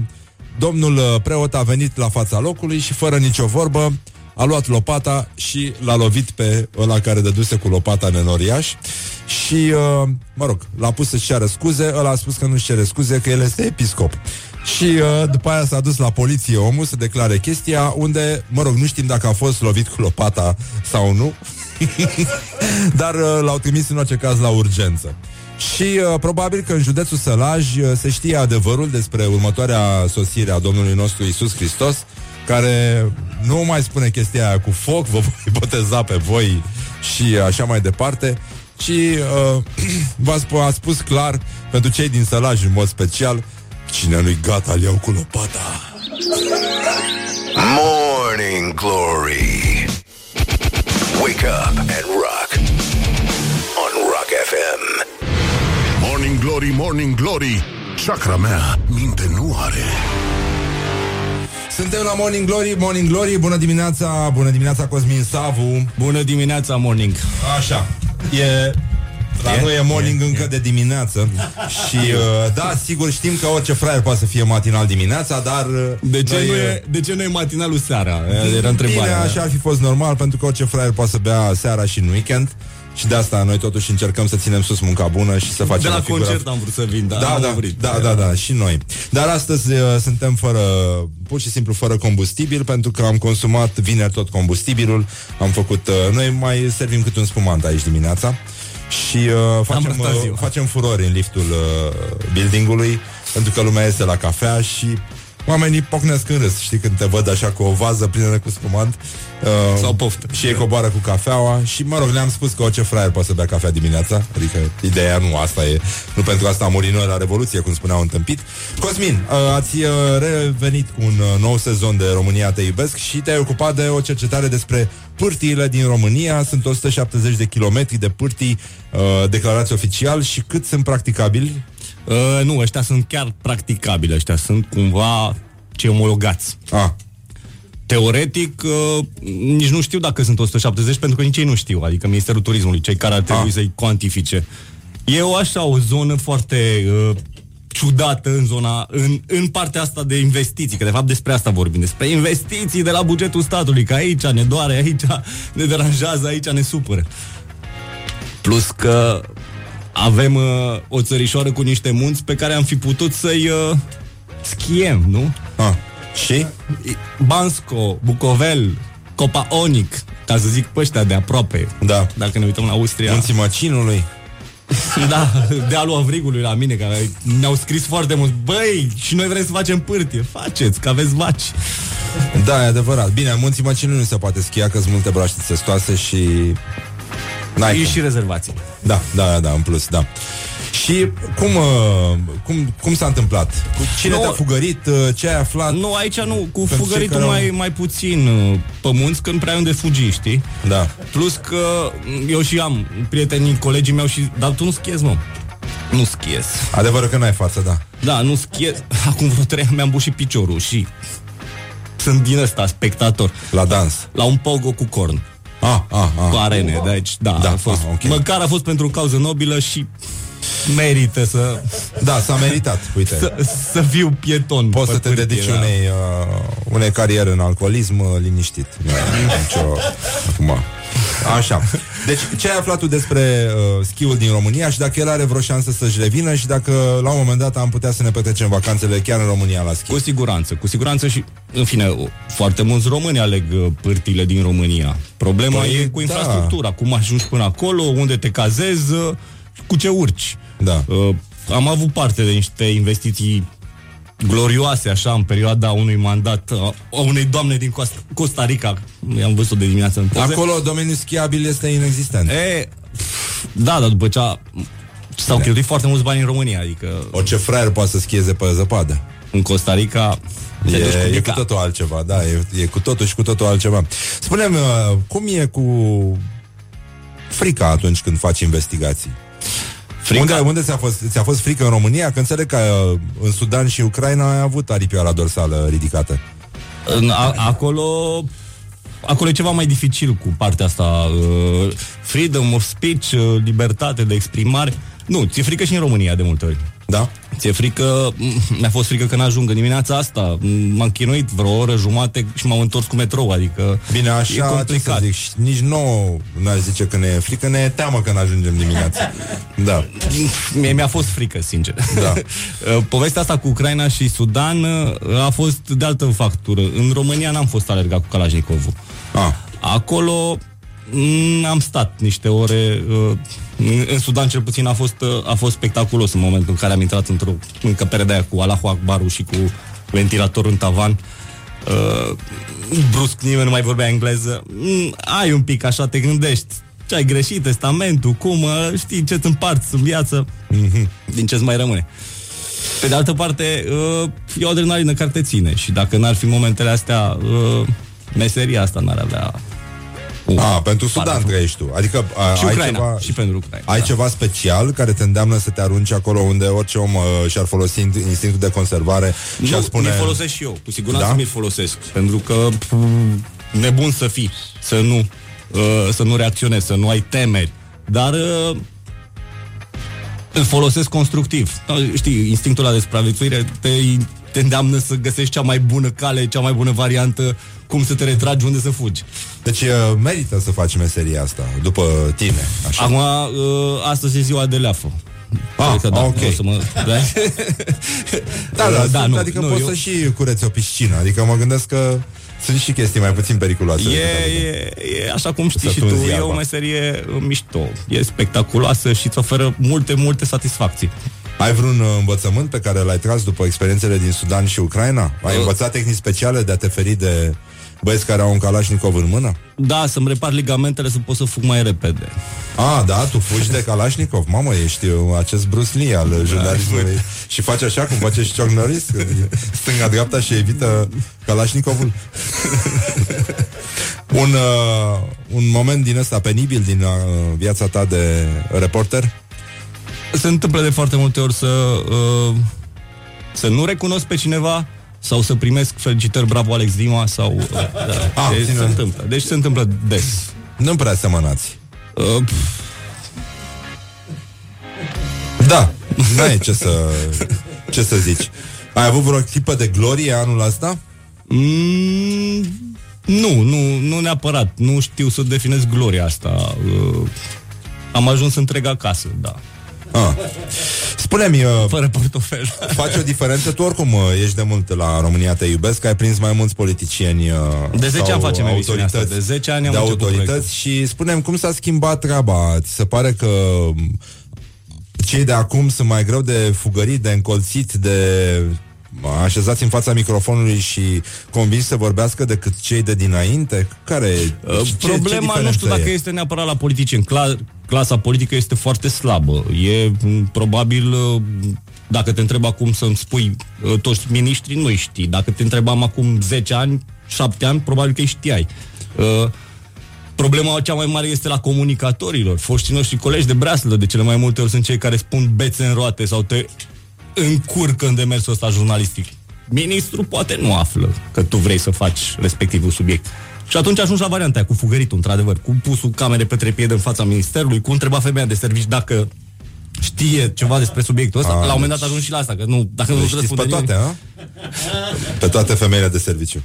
domnul uh, preot a venit la fața locului și fără nicio vorbă a luat lopata și l-a lovit pe ăla care dăduse cu lopata nenoriaș și, uh, mă rog, l-a pus să-și ceară scuze, ăla a spus că nu-și cere scuze, că el este episcop. Și uh, după aia s-a dus la poliție omul să declare chestia unde, mă rog, nu știm dacă a fost lovit cu lopata sau nu, [laughs] dar uh, l-au trimis în orice caz la urgență. Și uh, probabil că în județul Sălaj uh, se știe adevărul despre următoarea sosire a Domnului nostru Isus Hristos, care nu mai spune chestia aia cu foc, vă [laughs] voi boteza pe voi și așa mai departe, ci uh, [clears throat] v-a spus, a spus clar, pentru cei din Sălaj în mod special, cine nu-i gata, îl iau cu lopata. Morning Glory. Wake up and rock. On Rock FM. Morning Glory, Morning Glory Chakra mea minte nu are Suntem la Morning Glory, Morning Glory, bună dimineața, bună dimineața Cosmin Savu. Bună dimineața, Morning. Așa, e La noi e morning încă de dimineață [laughs] Și uh, da, sigur știm că orice fraier poate să fie matinal dimineața Dar uh, De ce, noi, nu uh, e, de ce nu e matinalul seara? Era întrebarea. Bine, așa ar fi fost normal Pentru că orice fraier poate să bea seara și în weekend și de asta noi totuși încercăm să ținem sus munca bună și să facem De la o figură- concert am vrut să vin, dar da, am da, oprit. da, da, da, și noi. Dar astăzi uh, suntem fără, pur și simplu fără combustibil, pentru că am consumat vineri tot combustibilul. Am făcut, uh, noi mai servim câte un spumant aici dimineața și uh, facem, răstat uh, ziua. facem furori în liftul uh, buildingului, pentru că lumea este la cafea și Oamenii pocnesc în râs, știi, când te văd așa cu o vază plină cu spumant uh, Sau poftă. Și ei coboară cu cafeaua Și, mă rog, le-am spus că orice fraier poate să bea cafea dimineața Adică ideea nu asta e Nu pentru asta a murit noi la Revoluție, cum spuneau în tâmpit Cosmin, uh, ați uh, revenit cu un uh, nou sezon de România Te Iubesc Și te-ai ocupat de o cercetare despre pârtiile din România Sunt 170 de kilometri de pârtii uh, declarați oficial Și cât sunt practicabili? Uh, nu, ăștia sunt chiar practicabili, ăștia sunt cumva cei omologați. Ah, Teoretic, uh, nici nu știu dacă sunt 170, pentru că nici ei nu știu, adică Ministerul Turismului, cei care ar trebui Ah. să-i cuantifice. E o așa, o zonă foarte uh, ciudată în zona, în, în partea asta de investiții, că de fapt despre asta vorbim, despre investiții de la bugetul statului, că aici ne doare, aici ne deranjează, aici ne supără. Plus că avem uh, o țărișoară cu niște munți pe care am fi putut să-i uh, schiem, nu? ah. Și? Bansco, Bucovel, Copa Onic, ca să zic pe ăștia de aproape. Da. Dacă ne uităm la Austria. Munții Măcinului [laughs] Da, dealul Avrigului la mine, care ne-au scris foarte mult. Băi, și noi vrem să facem pârtie. Faceți, că aveți vaci. Da, e adevărat. Bine, în munții Măcinului nu se poate schia, că sunt multe braște testoase și... N-ai E cum. și rezervații. Da, da, da, în plus, da. Și cum, uh, cum, cum s-a întâmplat? Cu cine Nu- te-a fugărit? Uh, Ce ai aflat? Nu, aici nu, cu Pentru fugăritul cei care mai, au- mai puțin uh, pe munți, când prea ai unde fugi, știi? Da. Plus că m, eu și am prietenii, colegii mei și dar tu nu schiezi, mă. Nu schiezi. Adevărul că n-ai față, da. Da, nu schiez. [laughs] Acum vreo trei ani mi-am bușit piciorul și sunt din ăsta, spectator. La dans. La un pogo cu corn. Ah, ah, ah. Cu arene, deci da, Da, a fost, ah, ok. măcar a fost pentru o cauză nobilă și merită să, Da, s-a meritat, uite. să, să fiu pieton. Poți pe să te pârtie, dedici da. unei, uh, unei cariere în alcoolism uh, liniștit. Nu ai nicio... [laughs] Acum. Așa. Deci, ce ai aflat tu despre uh, schiul din România și dacă el are vreo șansă să-și revină și dacă la un moment dat am putea să ne petrecem vacanțele chiar în România la schi? Cu siguranță, cu siguranță și, în fine, o- foarte mulți români aleg uh, pârtile din România. Problema Păi, e cu da. infrastructura, cum ajungi până acolo, unde te cazezi, uh, cu ce urci. Da. Uh, am avut parte de niște investiții glorioase, așa, în perioada unui mandat uh, a unei doamne din Costa, Costa Rica. I-am văzut de dimineață în poze. Acolo domeniul schiabil este inexistent. E, da, dar după ce a, s-au cheltuit foarte mulți bani în România, adică Orice fraier poate să schieze pe zăpadă. în Costa Rica te duci cu E, e cu mica. totul altceva, da, e, e cu totul și cu totul altceva. Spune-mi, uh, cum e cu frica atunci când faci investigații? Frica? Unde, unde ți-a, fost, ți-a fost frică în România? Că înțeleg că uh, în Sudan și Ucraina ai avut aripioara dorsală ridicată. În, a, acolo Acolo e ceva mai dificil cu partea asta uh, Freedom of speech, uh, libertate de exprimare Nu, ți-e frică și în România de multe ori Da? Ți-e frică, m- mi-a fost frică că n-ajung în dimineața asta M- M-am chinuit vreo oră jumate și m-am întors cu metrou Adică Bine, e așa, ce să complicat zic, și nici nouă n-aș zice că ne e frică, ne e teamă că n-ajungem dimineața. Da. [laughs] Mie mi-a fost frică, sincer. Da. [laughs] Uh, Povestea asta cu Ucraina și Sudan uh, a fost de altă factură. În România n-am fost alergat cu Kalashnikovul. Ah. Acolo mm, am stat niște ore. uh, În în Sudan, cel puțin, a fost, uh, a fost spectaculos în momentul în care am intrat într-o încăpere de aia cu Allahu Akbarul și cu ventilator în tavan. Uh, brusc nimeni nu mai vorbea engleză. Mm, ai un pic așa, te gândești. Ce ai greșit, testamentul, cum, uh, știi ce-ți împarți în viață, Mhm. din ce-ți mai rămâne. Pe de altă parte, uh, e o adrenalină care te ține și dacă n-ar fi momentele astea, uh, meseria asta n-ar avea... un A, pentru Sudan paraful. trăiești tu. Adică a, Și ai Ucraina, ceva, și pentru Ucraina. ai da. ceva special care te îndeamnă să te arunci acolo unde orice om uh, și-ar folosi instinctul de conservare și ar Nu, spune... mi folosesc și eu, cu siguranță Da? mi-l folosesc, pentru că pf, nebun să fii, să nu, uh, să nu reacționezi, să nu ai temeri, dar uh, îl folosesc constructiv. Da, Știi, instinctul ăla de supraviețuire te, te îndeamnă să găsești cea mai bună cale, cea mai bună variantă, cum să te retragi, unde să fugi. Deci uh, merită să faci meseria asta, după tine. Așa. Acum, uh, astăzi e ziua de leafă. Ah, Cred că da, ok. o să mă... Da, Da, da, da, da nu, adică nu, poți eu- să și cureți o piscină. Adică mă gândesc că sunt și chestii mai puțin periculoase. decât E, atât. e, e, așa cum știi Să și tu, tunzi e iarba. o meserie uh, mișto, e spectaculoasă și îți oferă multe, multe satisfacții. Ai vreun uh, învățământ pe care l-ai tras după experiențele din Sudan și Ucraina? Ai Uh. învățat tehnici speciale de a te feri de băieți care au un Kalashnikov în mână? Da, să-mi repar ligamentele să pot să fug mai repede. Ah, da, tu fugi de Kalashnikov? Mamă, ești uh, acest Bruce Lee al uh, jurnalismului. Și faci așa cum face și Chuck Norris? Că e Stânga-dreapta și evită Kalashnikovul. [laughs] Un, uh, un moment din ăsta penibil Din uh, viața ta de reporter? Se întâmplă de foarte multe ori să, uh, să nu recunosc pe cineva sau să primesc felicitări bravo Alex Dima sau uh, da, Ah, deci ține. se întâmplă. Deci se întâmplă des. Nu prea semănați Uh, pf, Da, n-ai ce să, ce să zici Ai avut vreo clipă de glorie anul ăsta? mm, nu, nu, nu neapărat. Nu știu să definez gloria asta. Uh, am ajuns întreg acasă, da. Ah. Spune-mi, uh, Fără portofel. [laughs] faci o diferență? Tu oricum uh, ești de mult la România Te Iubesc Ai prins mai mulți politicieni uh, De 10 sau ani facem emisiunea asta. autorități De 10 ani am de început autorități proiectul. și spunem cum s-a schimbat treaba. Ți se pare că m, cei de acum sunt mai greu de fugărit, de încolțit, de așezați în fața microfonului și convins să vorbească decât cei de dinainte? Care Uh, ce- ce Problema nu diferență știu dacă e? este neapărat la politicieni. Cla- clasa politică este foarte slabă. E m, probabil, uh, dacă te întreb acum să-mi spui uh, toți miniștrii, nu știi. Dacă te întrebam acum 10 ani, 7 ani, probabil că îi știai. Uh, Problema cea mai mare este la comunicatorilor. Foștii noștri colegi de breaslă, de cele mai multe ori sunt cei care spun bețe în roate sau te încurcă în demersul ăsta jurnalistic. Ministrul poate nu află că tu vrei să faci respectivul subiect. Și atunci ajungi la varianta aia, cu fugăritul, într-adevăr, cu pusul camere pe trepied în fața ministerului, cu întreba femeia de servici dacă știe ceva despre subiectul ăsta. A, la un moment deci- dat ajungi și la asta, că nu, dacă nu Le îți știți răspunde pe toate, nimeni. a? Pe toate femeile de serviciu.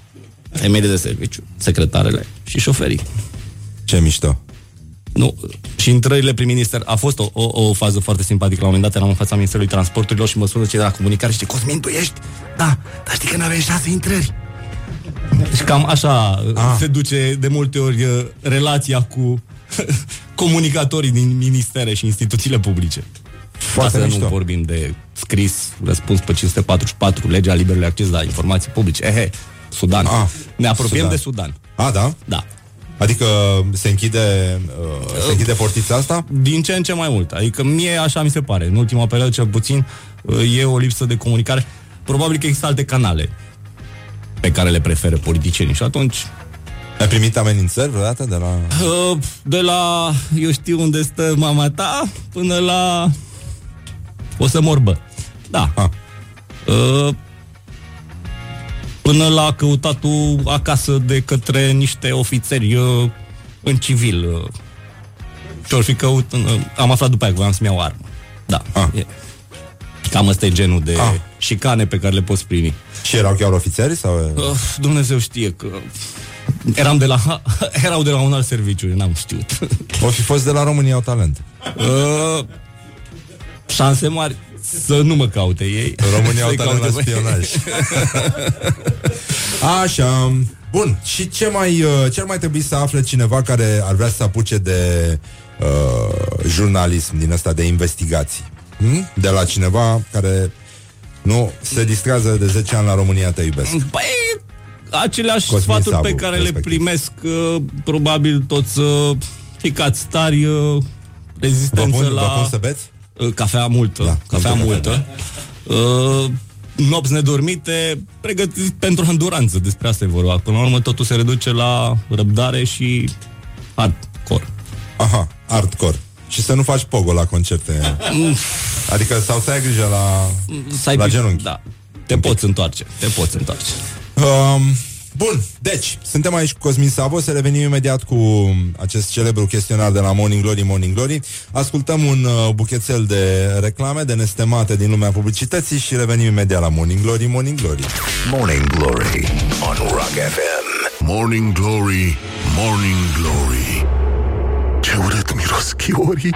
Femeile de serviciu, secretarele și șoferii. Ce mișto. Nu, și intrările prin minister a fost o, o, o fază foarte simpatică. La un moment dat eram în fața Ministerului Transporturilor și mă sună cei de la comunicare și zice, Cosmin, tu ești? Da, dar știi că nu aveai șase intrări. Deci cam așa Ah. se duce de multe ori uh, relația cu [laughs] comunicatorii din ministere și instituțiile publice. Foarte Ca să mișto. nu vorbim de scris, răspuns pe 544, legea liberului acces la informații publice. Ehe, Sudan. Ah, ne apropiem Sudan. de Sudan. A, da? Da. Adică se închide, uh, se închide portița asta? din ce în ce mai mult. Adică mie așa mi se pare. În ultima perioadă, cel puțin, uh, e o lipsă de comunicare. Probabil că există alte canale pe care le preferă politicienii și atunci Ai primit amenințări vreodată de la... uh, de la eu știu unde stă mama ta până la o să morbă. Da. Ah. Uh, până la căutatul acasă de către niște ofițeri uh, în civil. Uh, și ori fi căut, uh, am aflat după aia că voiam să-mi iau o armă. Da. Ah. E. Cam ăsta e genul de Ah. șicane pe care le poți primi. Și erau chiar ofițeri? Sau... Uh, Dumnezeu știe că eram de la, [laughs] erau de la un alt serviciu, eu n-am știut. O fi fost de la România au talent. Uh, șanse mari să nu mă caute ei. România [laughs] au Să-i talent la caute pe ei. spionaj. [laughs] Așa. Bun. Și ce mai, uh, ce ar mai trebui să afle cineva care ar vrea să se apuce de uh, jurnalism din ăsta, de investigații? Hmm? De la cineva care nu se distrează de 10 ani la România Te Iubesc. Păi, aceleași Cosmin sfaturi Sabu, pe care le respectiv. primesc uh, probabil toți uh, ficați tari uh, Vă rezistență pun, la vă pun să beți? Uh, cafea multă, Da, cafea multă multă. Uh, nopți nedormite, pregătiți pentru înduranță, despre asta e vorba. Până la urmă totul se reduce la răbdare și hardcore. Aha, hardcore. Și să nu faci pogo la concerte. adică sau să ai grijă la... Să ai La pic- genunchi. Da. Te poți întoarce, te poți întoarce. Um, Bun, deci, suntem aici cu Cosmin Savo Să revenim imediat cu acest celebru chestionar De la Morning Glory, Morning Glory. Ascultăm un uh, buchețel de reclame De nestemate din lumea publicității Și revenim imediat la Morning Glory, Morning Glory. Morning Glory on Rock FM. Morning Glory, Morning Glory. Ce urât miros chiorii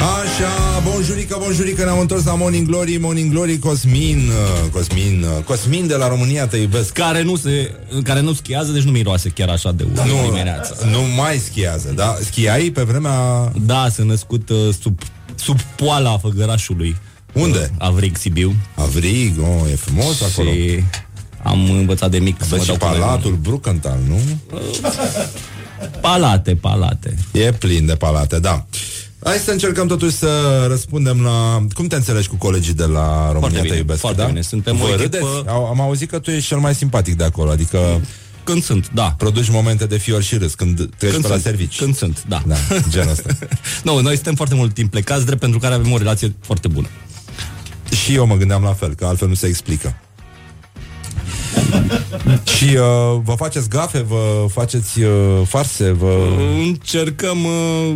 Așa, bonjurică, bonjurică, ne-am întors la Morning Glory, Morning Glory, Cosmin, uh, Cosmin, uh, Cosmin de la România, te iubesc. Care nu, se, care nu schiază, deci nu miroase chiar așa de urât Nu, dimineața. nu mai schiază, da? Schiai pe vremea... Da, sunt născut uh, sub, sub poala făgărașului. Unde? Uh, Avrig, Sibiu. Avrig, oh, e frumos acolo. Și am învățat de mic să mă Vezi și dau cu palatul Brucantal, nu? Palate, palate. E plin de palate, da. Hai să încercăm totuși să răspundem la... Cum te înțelegi cu colegii de la România Foarte Te bine, iubesc, foarte da? bine. Suntem Vă o echipă- râdeți? Au- Am auzit că tu ești cel mai simpatic de acolo, adică Când sunt, da. produci momente de fior și râs când treci Când pe la sunt, servici. Când sunt, da. Da, genul ăsta. [laughs] nu, noi suntem foarte mult timp plecați, drept pentru care avem o relație foarte bună. Și eu mă gândeam la fel, că altfel nu se explică. [laughs] și uh, vă faceți gafe, vă faceți uh, farse, vă... Încercăm uh,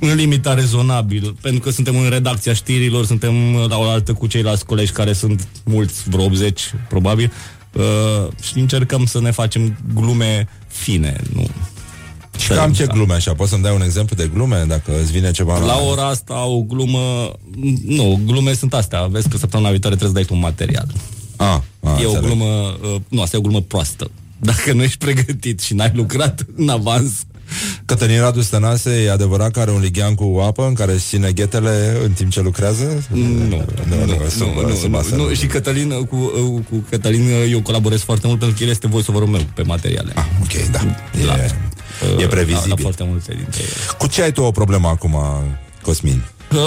în limita rezonabil, pentru că suntem în redacția știrilor, suntem uh, la o altă cu ceilalți colegi care sunt mulți, vreo 80 probabil, uh, și încercăm să ne facem glume fine, nu. Și cam ce glume așa? Poți să-mi dai un exemplu de glume, dacă îți vine ceva La ora asta o glumă Nu, glume sunt astea Vezi că săptămâna viitoare trebuie să dai tu un material A, a, E o înțeleg. glumă uh, Nu, asta e o glumă proastă Dacă nu ești pregătit și n-ai lucrat în avans Cătălin Radu Stănase e adevărat că are un lighean cu apă în care își ține ghetele în timp ce lucrează? Nu, nu, nu, sub, nu, sub nu, asta nu, și Cătălin, cu, uh, cu Cătălin uh, eu colaborez foarte mult pentru că el este voice-over meu pe materiale. Ah, ok, da. E, La- e La, previzibil. la foarte multe dintre ele. Cu ce ai tu o problemă acum, Cosmin? Uh,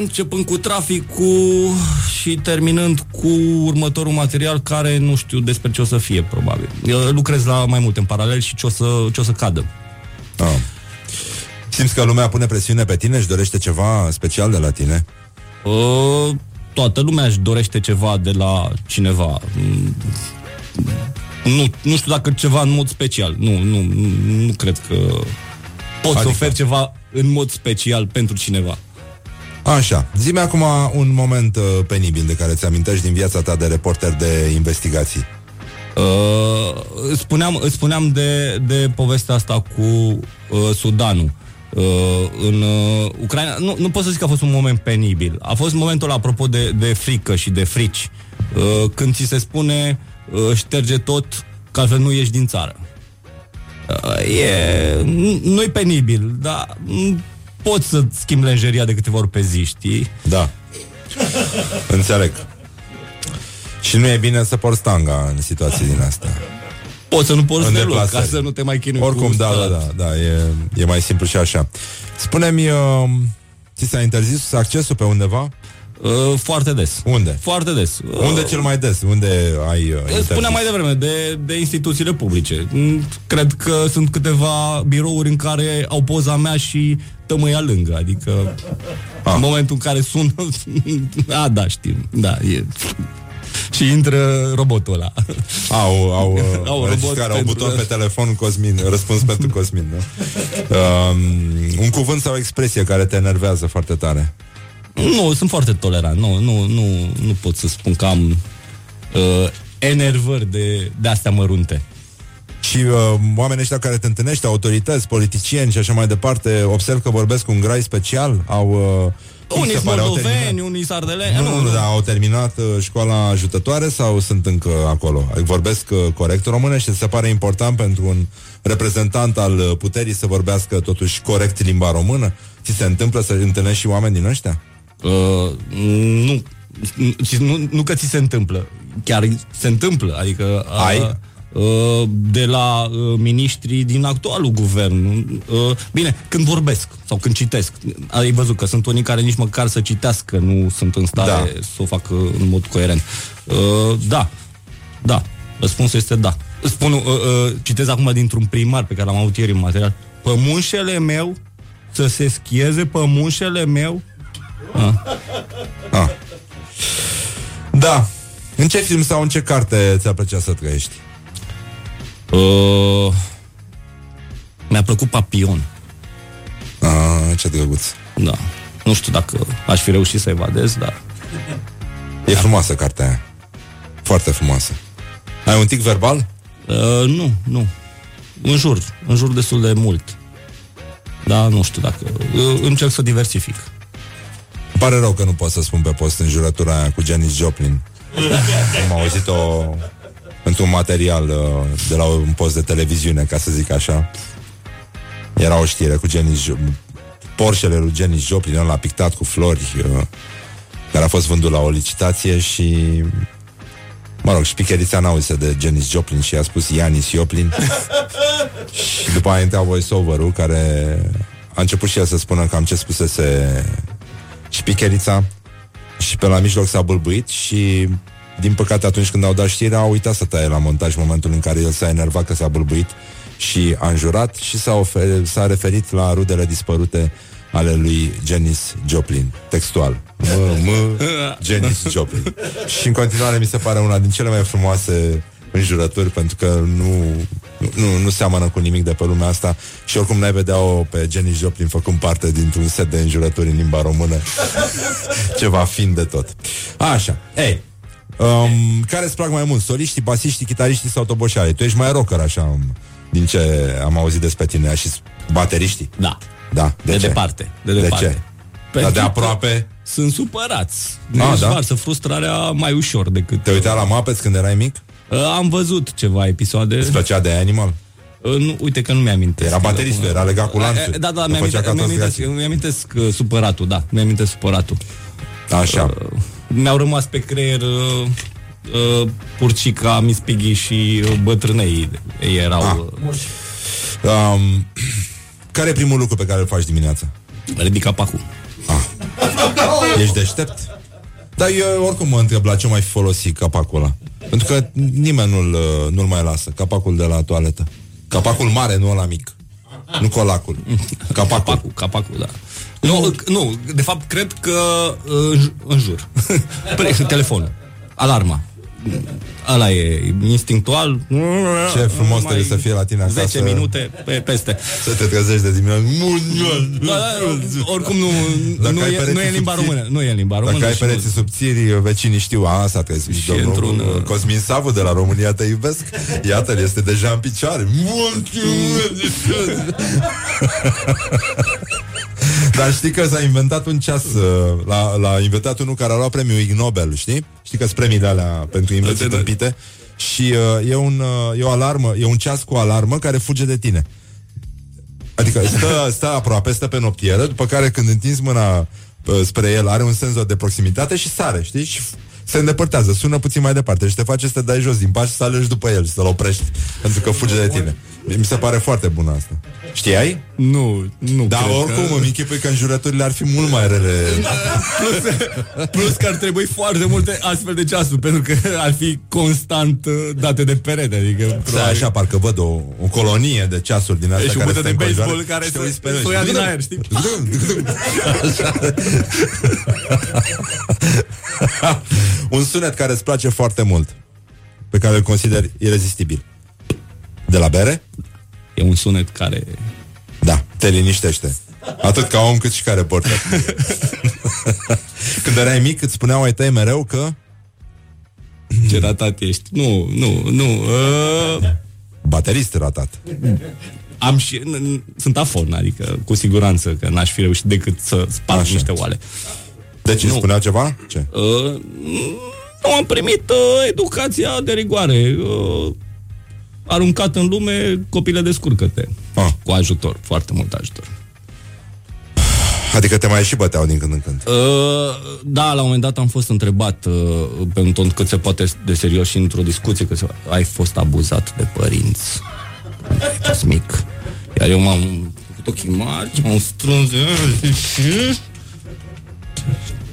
începând cu traficul și terminând cu următorul material care nu știu despre ce o să fie, probabil. Eu lucrez la mai multe în paralel și ce o să, ce o să cadă. Ah. Simți că lumea pune presiune pe tine și dorește ceva special de la tine? Uh, toată lumea își dorește ceva de la cineva. Mm, Nu, nu știu dacă ceva în mod special. Nu, nu, nu, nu cred că pot adică? să ofer ceva în mod special pentru cineva. Așa, zi-mi acum un moment uh, penibil de care ți amintești din viața ta de reporter de investigații. Uh, îți spuneam, îți spuneam de, de povestea asta cu uh, Sudanul. Uh, în uh, Ucraina, nu, nu pot să zic că a fost un moment penibil. A fost momentul, apropo de, de frică și de frici, uh, când ți se spune uh, șterge tot, că altfel nu ieși din țară. Uh, e, nu- nu-i penibil, dar mm, poți să schimbi lenjeria de câteva ori pe zi, știi? Da. Înțeleg. Și nu e bine să porți stanga în situații din astea. Poți să nu porți În deloc, ca deplasări. să nu te mai chinui Oricum, cu da, da, spălat. da, da, e, e mai simplu și așa. Spune-mi, uh, ți s-a interzis accesul pe undeva? Uh, foarte des. Unde? Foarte des. Uh, Unde cel mai des? Unde ai uh, interzis? Spuneam mai devreme, de, de instituțiile publice. Mm, Cred că sunt câteva birouri în care au poza mea și tămâia lângă, adică Ah. în momentul în care sun [laughs] A, da, știm, da, e și intră robotul ăla. Au, au, [laughs] uh, Au au, robot care au pentru- buton pe telefon Cosmin, răspuns pentru Cosmin, nu? Um, un cuvânt sau o expresie care te enervează foarte tare. Nu, sunt foarte tolerant. Nu, nu, nu, nu pot să spun că am uh, enervări de, de astea mărunte. Și uh, oamenii ăștia care te întâlnești, autorități, politicieni și așa mai departe, observ că vorbesc cu un grai special, au... Uh, cum Unii se sunt pare, au moldoveni, terminat- unii sunt ardeleni. Nu, nu, nu, dar au terminat uh, școala ajutătoare sau sunt încă acolo? Adică Vorbesc uh, corect românește? Se pare important pentru un reprezentant al uh, puterii să vorbească totuși corect limba română? Ți se întâmplă să întâlnești și oameni din ăștia? Uh, nu, nu, nu că ți se întâmplă, chiar se întâmplă, adică Ai? uh, uh, de la uh, miniștrii din actualul guvern. Uh, bine, când vorbesc sau când citesc, ai văzut că sunt unii care nici măcar să citească nu sunt în stare Da. da. să o facă în mod coerent. Uh, da, da, răspunsul este da. Spun, uh, uh, citez acum dintr-un primar pe care l-am avut ieri în material. Pămunșele meu să se schieze pămunșele meu Ah. Ah. Da. În ce film sau în ce carte ți-ar plăcea să trăiești? Uh, mi-a plăcut Papion. Ah, ce drăguț. Da. Nu știu dacă aș fi reușit să evadez, dar... E frumoasă cartea aia. Foarte frumoasă. Ai un tic verbal? Uh, nu, nu. În jur, în jur destul de mult. Da, nu știu dacă... Uh, încerc să diversific. Îmi pare rău că nu pot să spun pe post în jurătura aia cu Janis Joplin. Am auzit-o într-un material uh, de la un post de televiziune, ca să zic așa. Era o știre cu Janis Joplin. Porșele lui Janis Joplin l-a pictat cu flori uh, care a fost vândut la o licitație și Mă rog, șpicherița n-auzise de Janis Joplin și a spus Ianis Joplin [laughs] Și după aia intra voice-over-ul care a început și el să spună cam ce spusese șpicherița și pe la mijloc s-a bâlbuit și din păcate atunci când au dat știrea au uitat să taie la montaj momentul în care el s-a enervat că s-a bâlbuit și a înjurat și s-a, ofer- s-a referit la rudele dispărute ale lui Janis Joplin, textual. Mă, mă, Janis Joplin. Și în continuare mi se pare una din cele mai frumoase înjurături pentru că nu, nu, nu seamănă cu nimic de pe lumea asta și oricum n-ai vedea-o pe Janis Joplin făcând parte dintr-un set de înjurături în limba română. [laughs] Ceva fin de tot. Așa, ei, um, care îți plac mai mult? Soliștii, basiștii, chitariștii sau toboșarii? Tu ești mai rocker, așa, um, din ce am auzit despre tine, și bateriștii? Da. Da, de, De ce? departe, de de departe. ce? Pentru Dar de că aproape Sunt supărați. Ah, Deci da? varsă frustrarea mai ușor decât... Te uitai la Muppets când erai mic? Uh, Am văzut ceva episoade. Îți plăcea de Animal? Uh, nu, uite că nu mi-amintesc. Era bateristul, era legat cu lanțuri. Eh, Da, da, Nu făcea ca mi-amintesc, toți mi-amintesc, grații. mi-amintesc uh, supăratul, da, mi-amintesc supăratul. Așa. Uh, mi-au rămas pe creier uh, uh, Purcica, Miss Piggy și uh, bătrânei. Ei erau... Ah. Uh, Um, care e primul lucru pe care îl faci dimineața? ridic capacul. Ești deștept? Dar eu oricum mă întreb la ce mai fi folosit capacul ăla. Pentru că nimeni nu-l, uh, nu-l mai lasă. Capacul de la toaletă. Capacul mare, nu ăla mic. Nu colacul. [laughs] Capacul. Capacul, capacul, da. Nu, nu, de fapt, cred că uh, în ju- în jur. [laughs] Pre- Telefonul. Alarma. Ăla e instinctual. Ce frumos Mai trebuie să fie la tine acasă. 10 minute pe, peste. Să te trezești de dimineață. Da, da, oricum nu, Dacă nu, ai e, pereții nu e în limba subțiri- română. Nu e în limba română. Dacă ai și nu- pereții subțiri, vecinii știu, a, asta trebuie să Și domnul într-un, uh, Cosmin Savu de la România te iubesc. Iată-l, este deja în picioare. [laughs] Dar știi că s-a inventat un ceas uh, L-a, l-a inventat unul care a luat premiul Ig Nobel Știi? Știi că sunt premii de alea Pentru invenții Da, da, da. tâmpite Și uh, e, un, uh, e o alarmă E un ceas cu alarmă care fuge de tine Adică stă, stă aproape, stă pe noptieră După care când întinzi mâna uh, spre el Are un senzor de proximitate și sare Știi? Și se îndepărtează, sună puțin mai departe Și te face să te dai jos din pas și să alegi după el Și să-l oprești Pentru că fuge de tine Mi se pare foarte bună asta Știai? Nu, nu Dar cred oricum că... îmi închipui că înjurăturile ar fi mult mai rele Plus, plus că ar trebui foarte multe astfel de ceasuri Pentru că ar fi constant uh, date de perete Adică Stai așa, parcă văd o, o colonie de ceasuri din E astea și o care bută stă de înconjoară baseball care și te să- uiți pe să ele o ia și- din aer, știi? Un sunet care îți place foarte mult Pe care îl consideri irezistibil De la bere? E un sunet care... Da, te liniștește. Atât ca om cât și ca reporter. [laughs] Când erai mic îți spuneau ai tăi mereu că Ce ratat ești. Nu, nu, nu uh, Baterist ratat. Am și... n- n- Sunt afon, adică cu siguranță Că n-aș fi reușit decât să sparg Așa. niște oale. Deci îți spuneau ceva? Ce? uh, Nu am primit uh, educația de rigoare. Uh, Aruncat în lume Copile descurcă-te Ah. Cu ajutor, foarte mult ajutor Adică te mai și băteau din când în când Uh, da, la un moment dat am fost întrebat uh, pe un ton cât se poate de serios și într-o discuție că se- ai fost abuzat de părinți. Când ai fost mic. Iar eu m-am făcut ochii mari, m-am strâns.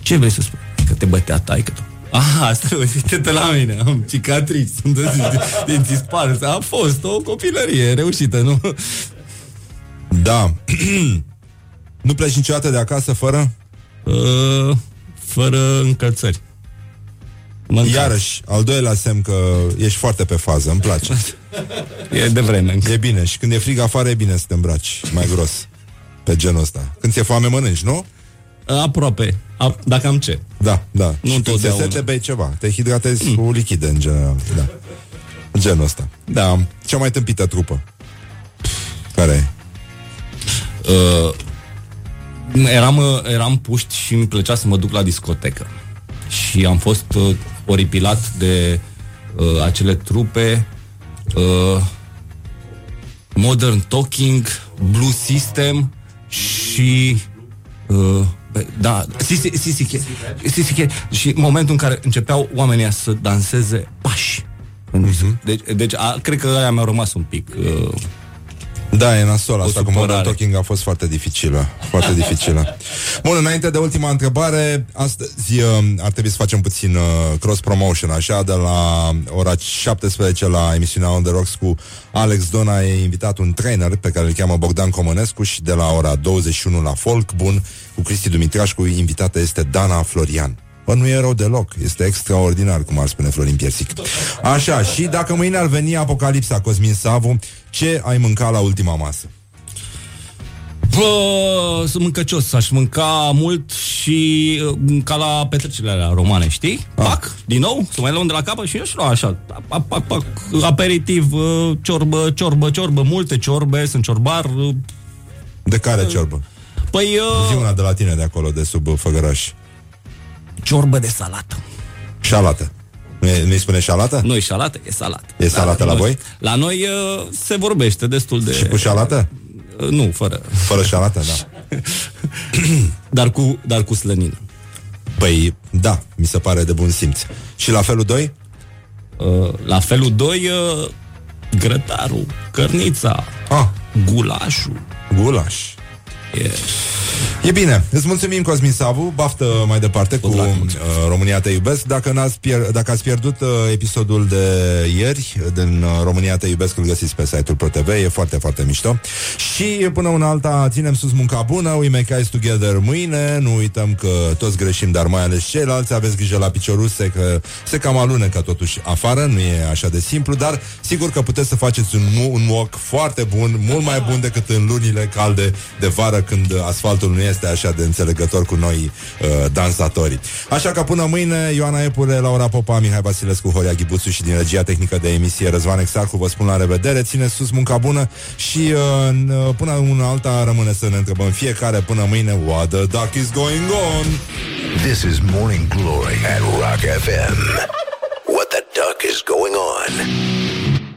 Ce vrei să spui? Că te bătea taică tu. Aha, asta uite-te la mine, am cicatrici, sunt dinții sparți. A fost o copilărie reușită, nu? Da [clears throat] Nu pleci niciodată de acasă fără? Uh, fără încălțări. Mâncați. Iarăși, al doilea semn că ești foarte pe fază, îmi place. [laughs] E de vreme. E bine și când e frig afară e bine să te îmbraci mai gros. Pe genul ăsta. Când ți-e foame mănânci, nu? Aproape. A, dacă am ce. Da, da. Nu și când ți-e întotdeauna. sete, bei ceva. Te hidratezi mm. cu lichide în general. Da. Genul ăsta. Da. Cea mai tâmpită trupă. Care e? Uh, eram, uh, eram puști și îmi plăcea să mă duc la discotecă. Și am fost uh, oripilat de uh, acele trupe uh, Modern Talking, Blue System și uh, bă, da, Sisi, Sisi, Sisi, Sisi, și în momentul în care începeau oamenii să danseze pași. Uh-huh. Deci, deci a, cred că aia mi-a rămas un pic uh, Da, e nasol asta cu supărare. Modern Talking a fost foarte dificilă. Foarte dificilă. Bun, înainte de ultima întrebare, astăzi uh, ar trebui să facem puțin uh, cross-promotion, așa, de la ora 17 la emisiunea On The Rocks cu Alex Dona e invitat un trainer pe care îl cheamă Bogdan Comănescu și de la ora 21 la Folk Bun cu Cristi Dumitrașcu, invitată este Dana Florian. Bă, nu e rău deloc, este extraordinar, cum ar spune Florin Piersic. Așa, și dacă mâine ar veni apocalipsa Cosmin Savu, ce ai mâncat la ultima masă? Bă, sunt mâncăcios, aș mânca mult și uh, ca la petrecerile alea romane, știi? Ah. Pac, din nou, să mai luăm de la capăt și eu și lua așa, pac, pac, pac, aperitiv, uh, ciorbă, ciorbă, ciorbă, multe ciorbe, sunt ciorbar. uh, De care ciorbă? Păi, Zi uh, una de la tine de acolo, de sub uh, Făgăraș. ciorbă de salată. Șalată. Nu e- Nu-i spune șalată? Nu e salată, e salată. E salată la noi- voi? La noi uh, se vorbește destul de... Și cu șalată? Uh, nu, fără. Fără șalată, da. [coughs] Dar cu, dar cu slănină. Păi, da, mi se pare de bun simț. Și la felul 2? Uh, la felul 2, uh, grătarul, cărnița, Ah, gulașul. gulaș. E... E bine, îți mulțumim Cosmin Savu. Baftă mai departe cu drag, uh, mulțumesc. România te iubesc. Dacă, n-ați pier- dacă ați pierdut uh, episodul de ieri Din uh, România te iubesc Îl găsiți pe site-ul ProTV E foarte, foarte mișto. Și până una alta ținem sus munca bună. We make eyes together mâine. Nu uităm că toți greșim Dar mai ales ceilalți. Aveți grijă la picioruse Că se cam alunecă totuși afară. Nu e așa de simplu Dar sigur că puteți să faceți un, mu- un walk foarte bun Mult mai bun decât în lunile calde de vară Când asfaltul nu este așa de înțelegător cu noi uh, dansatorii. Așa că până mâine, Ioana Epure, Laura Popa, Mihai Vasilescu, Horia Ghibuțu și din regia tehnică de emisie Răzvan Exarcu vă spun la revedere, ține sus munca bună și uh, n- uh, până una alta rămâne să ne întrebăm fiecare până mâine what the duck is going on? This is Morning Glory at Rock FM. What the duck is going on?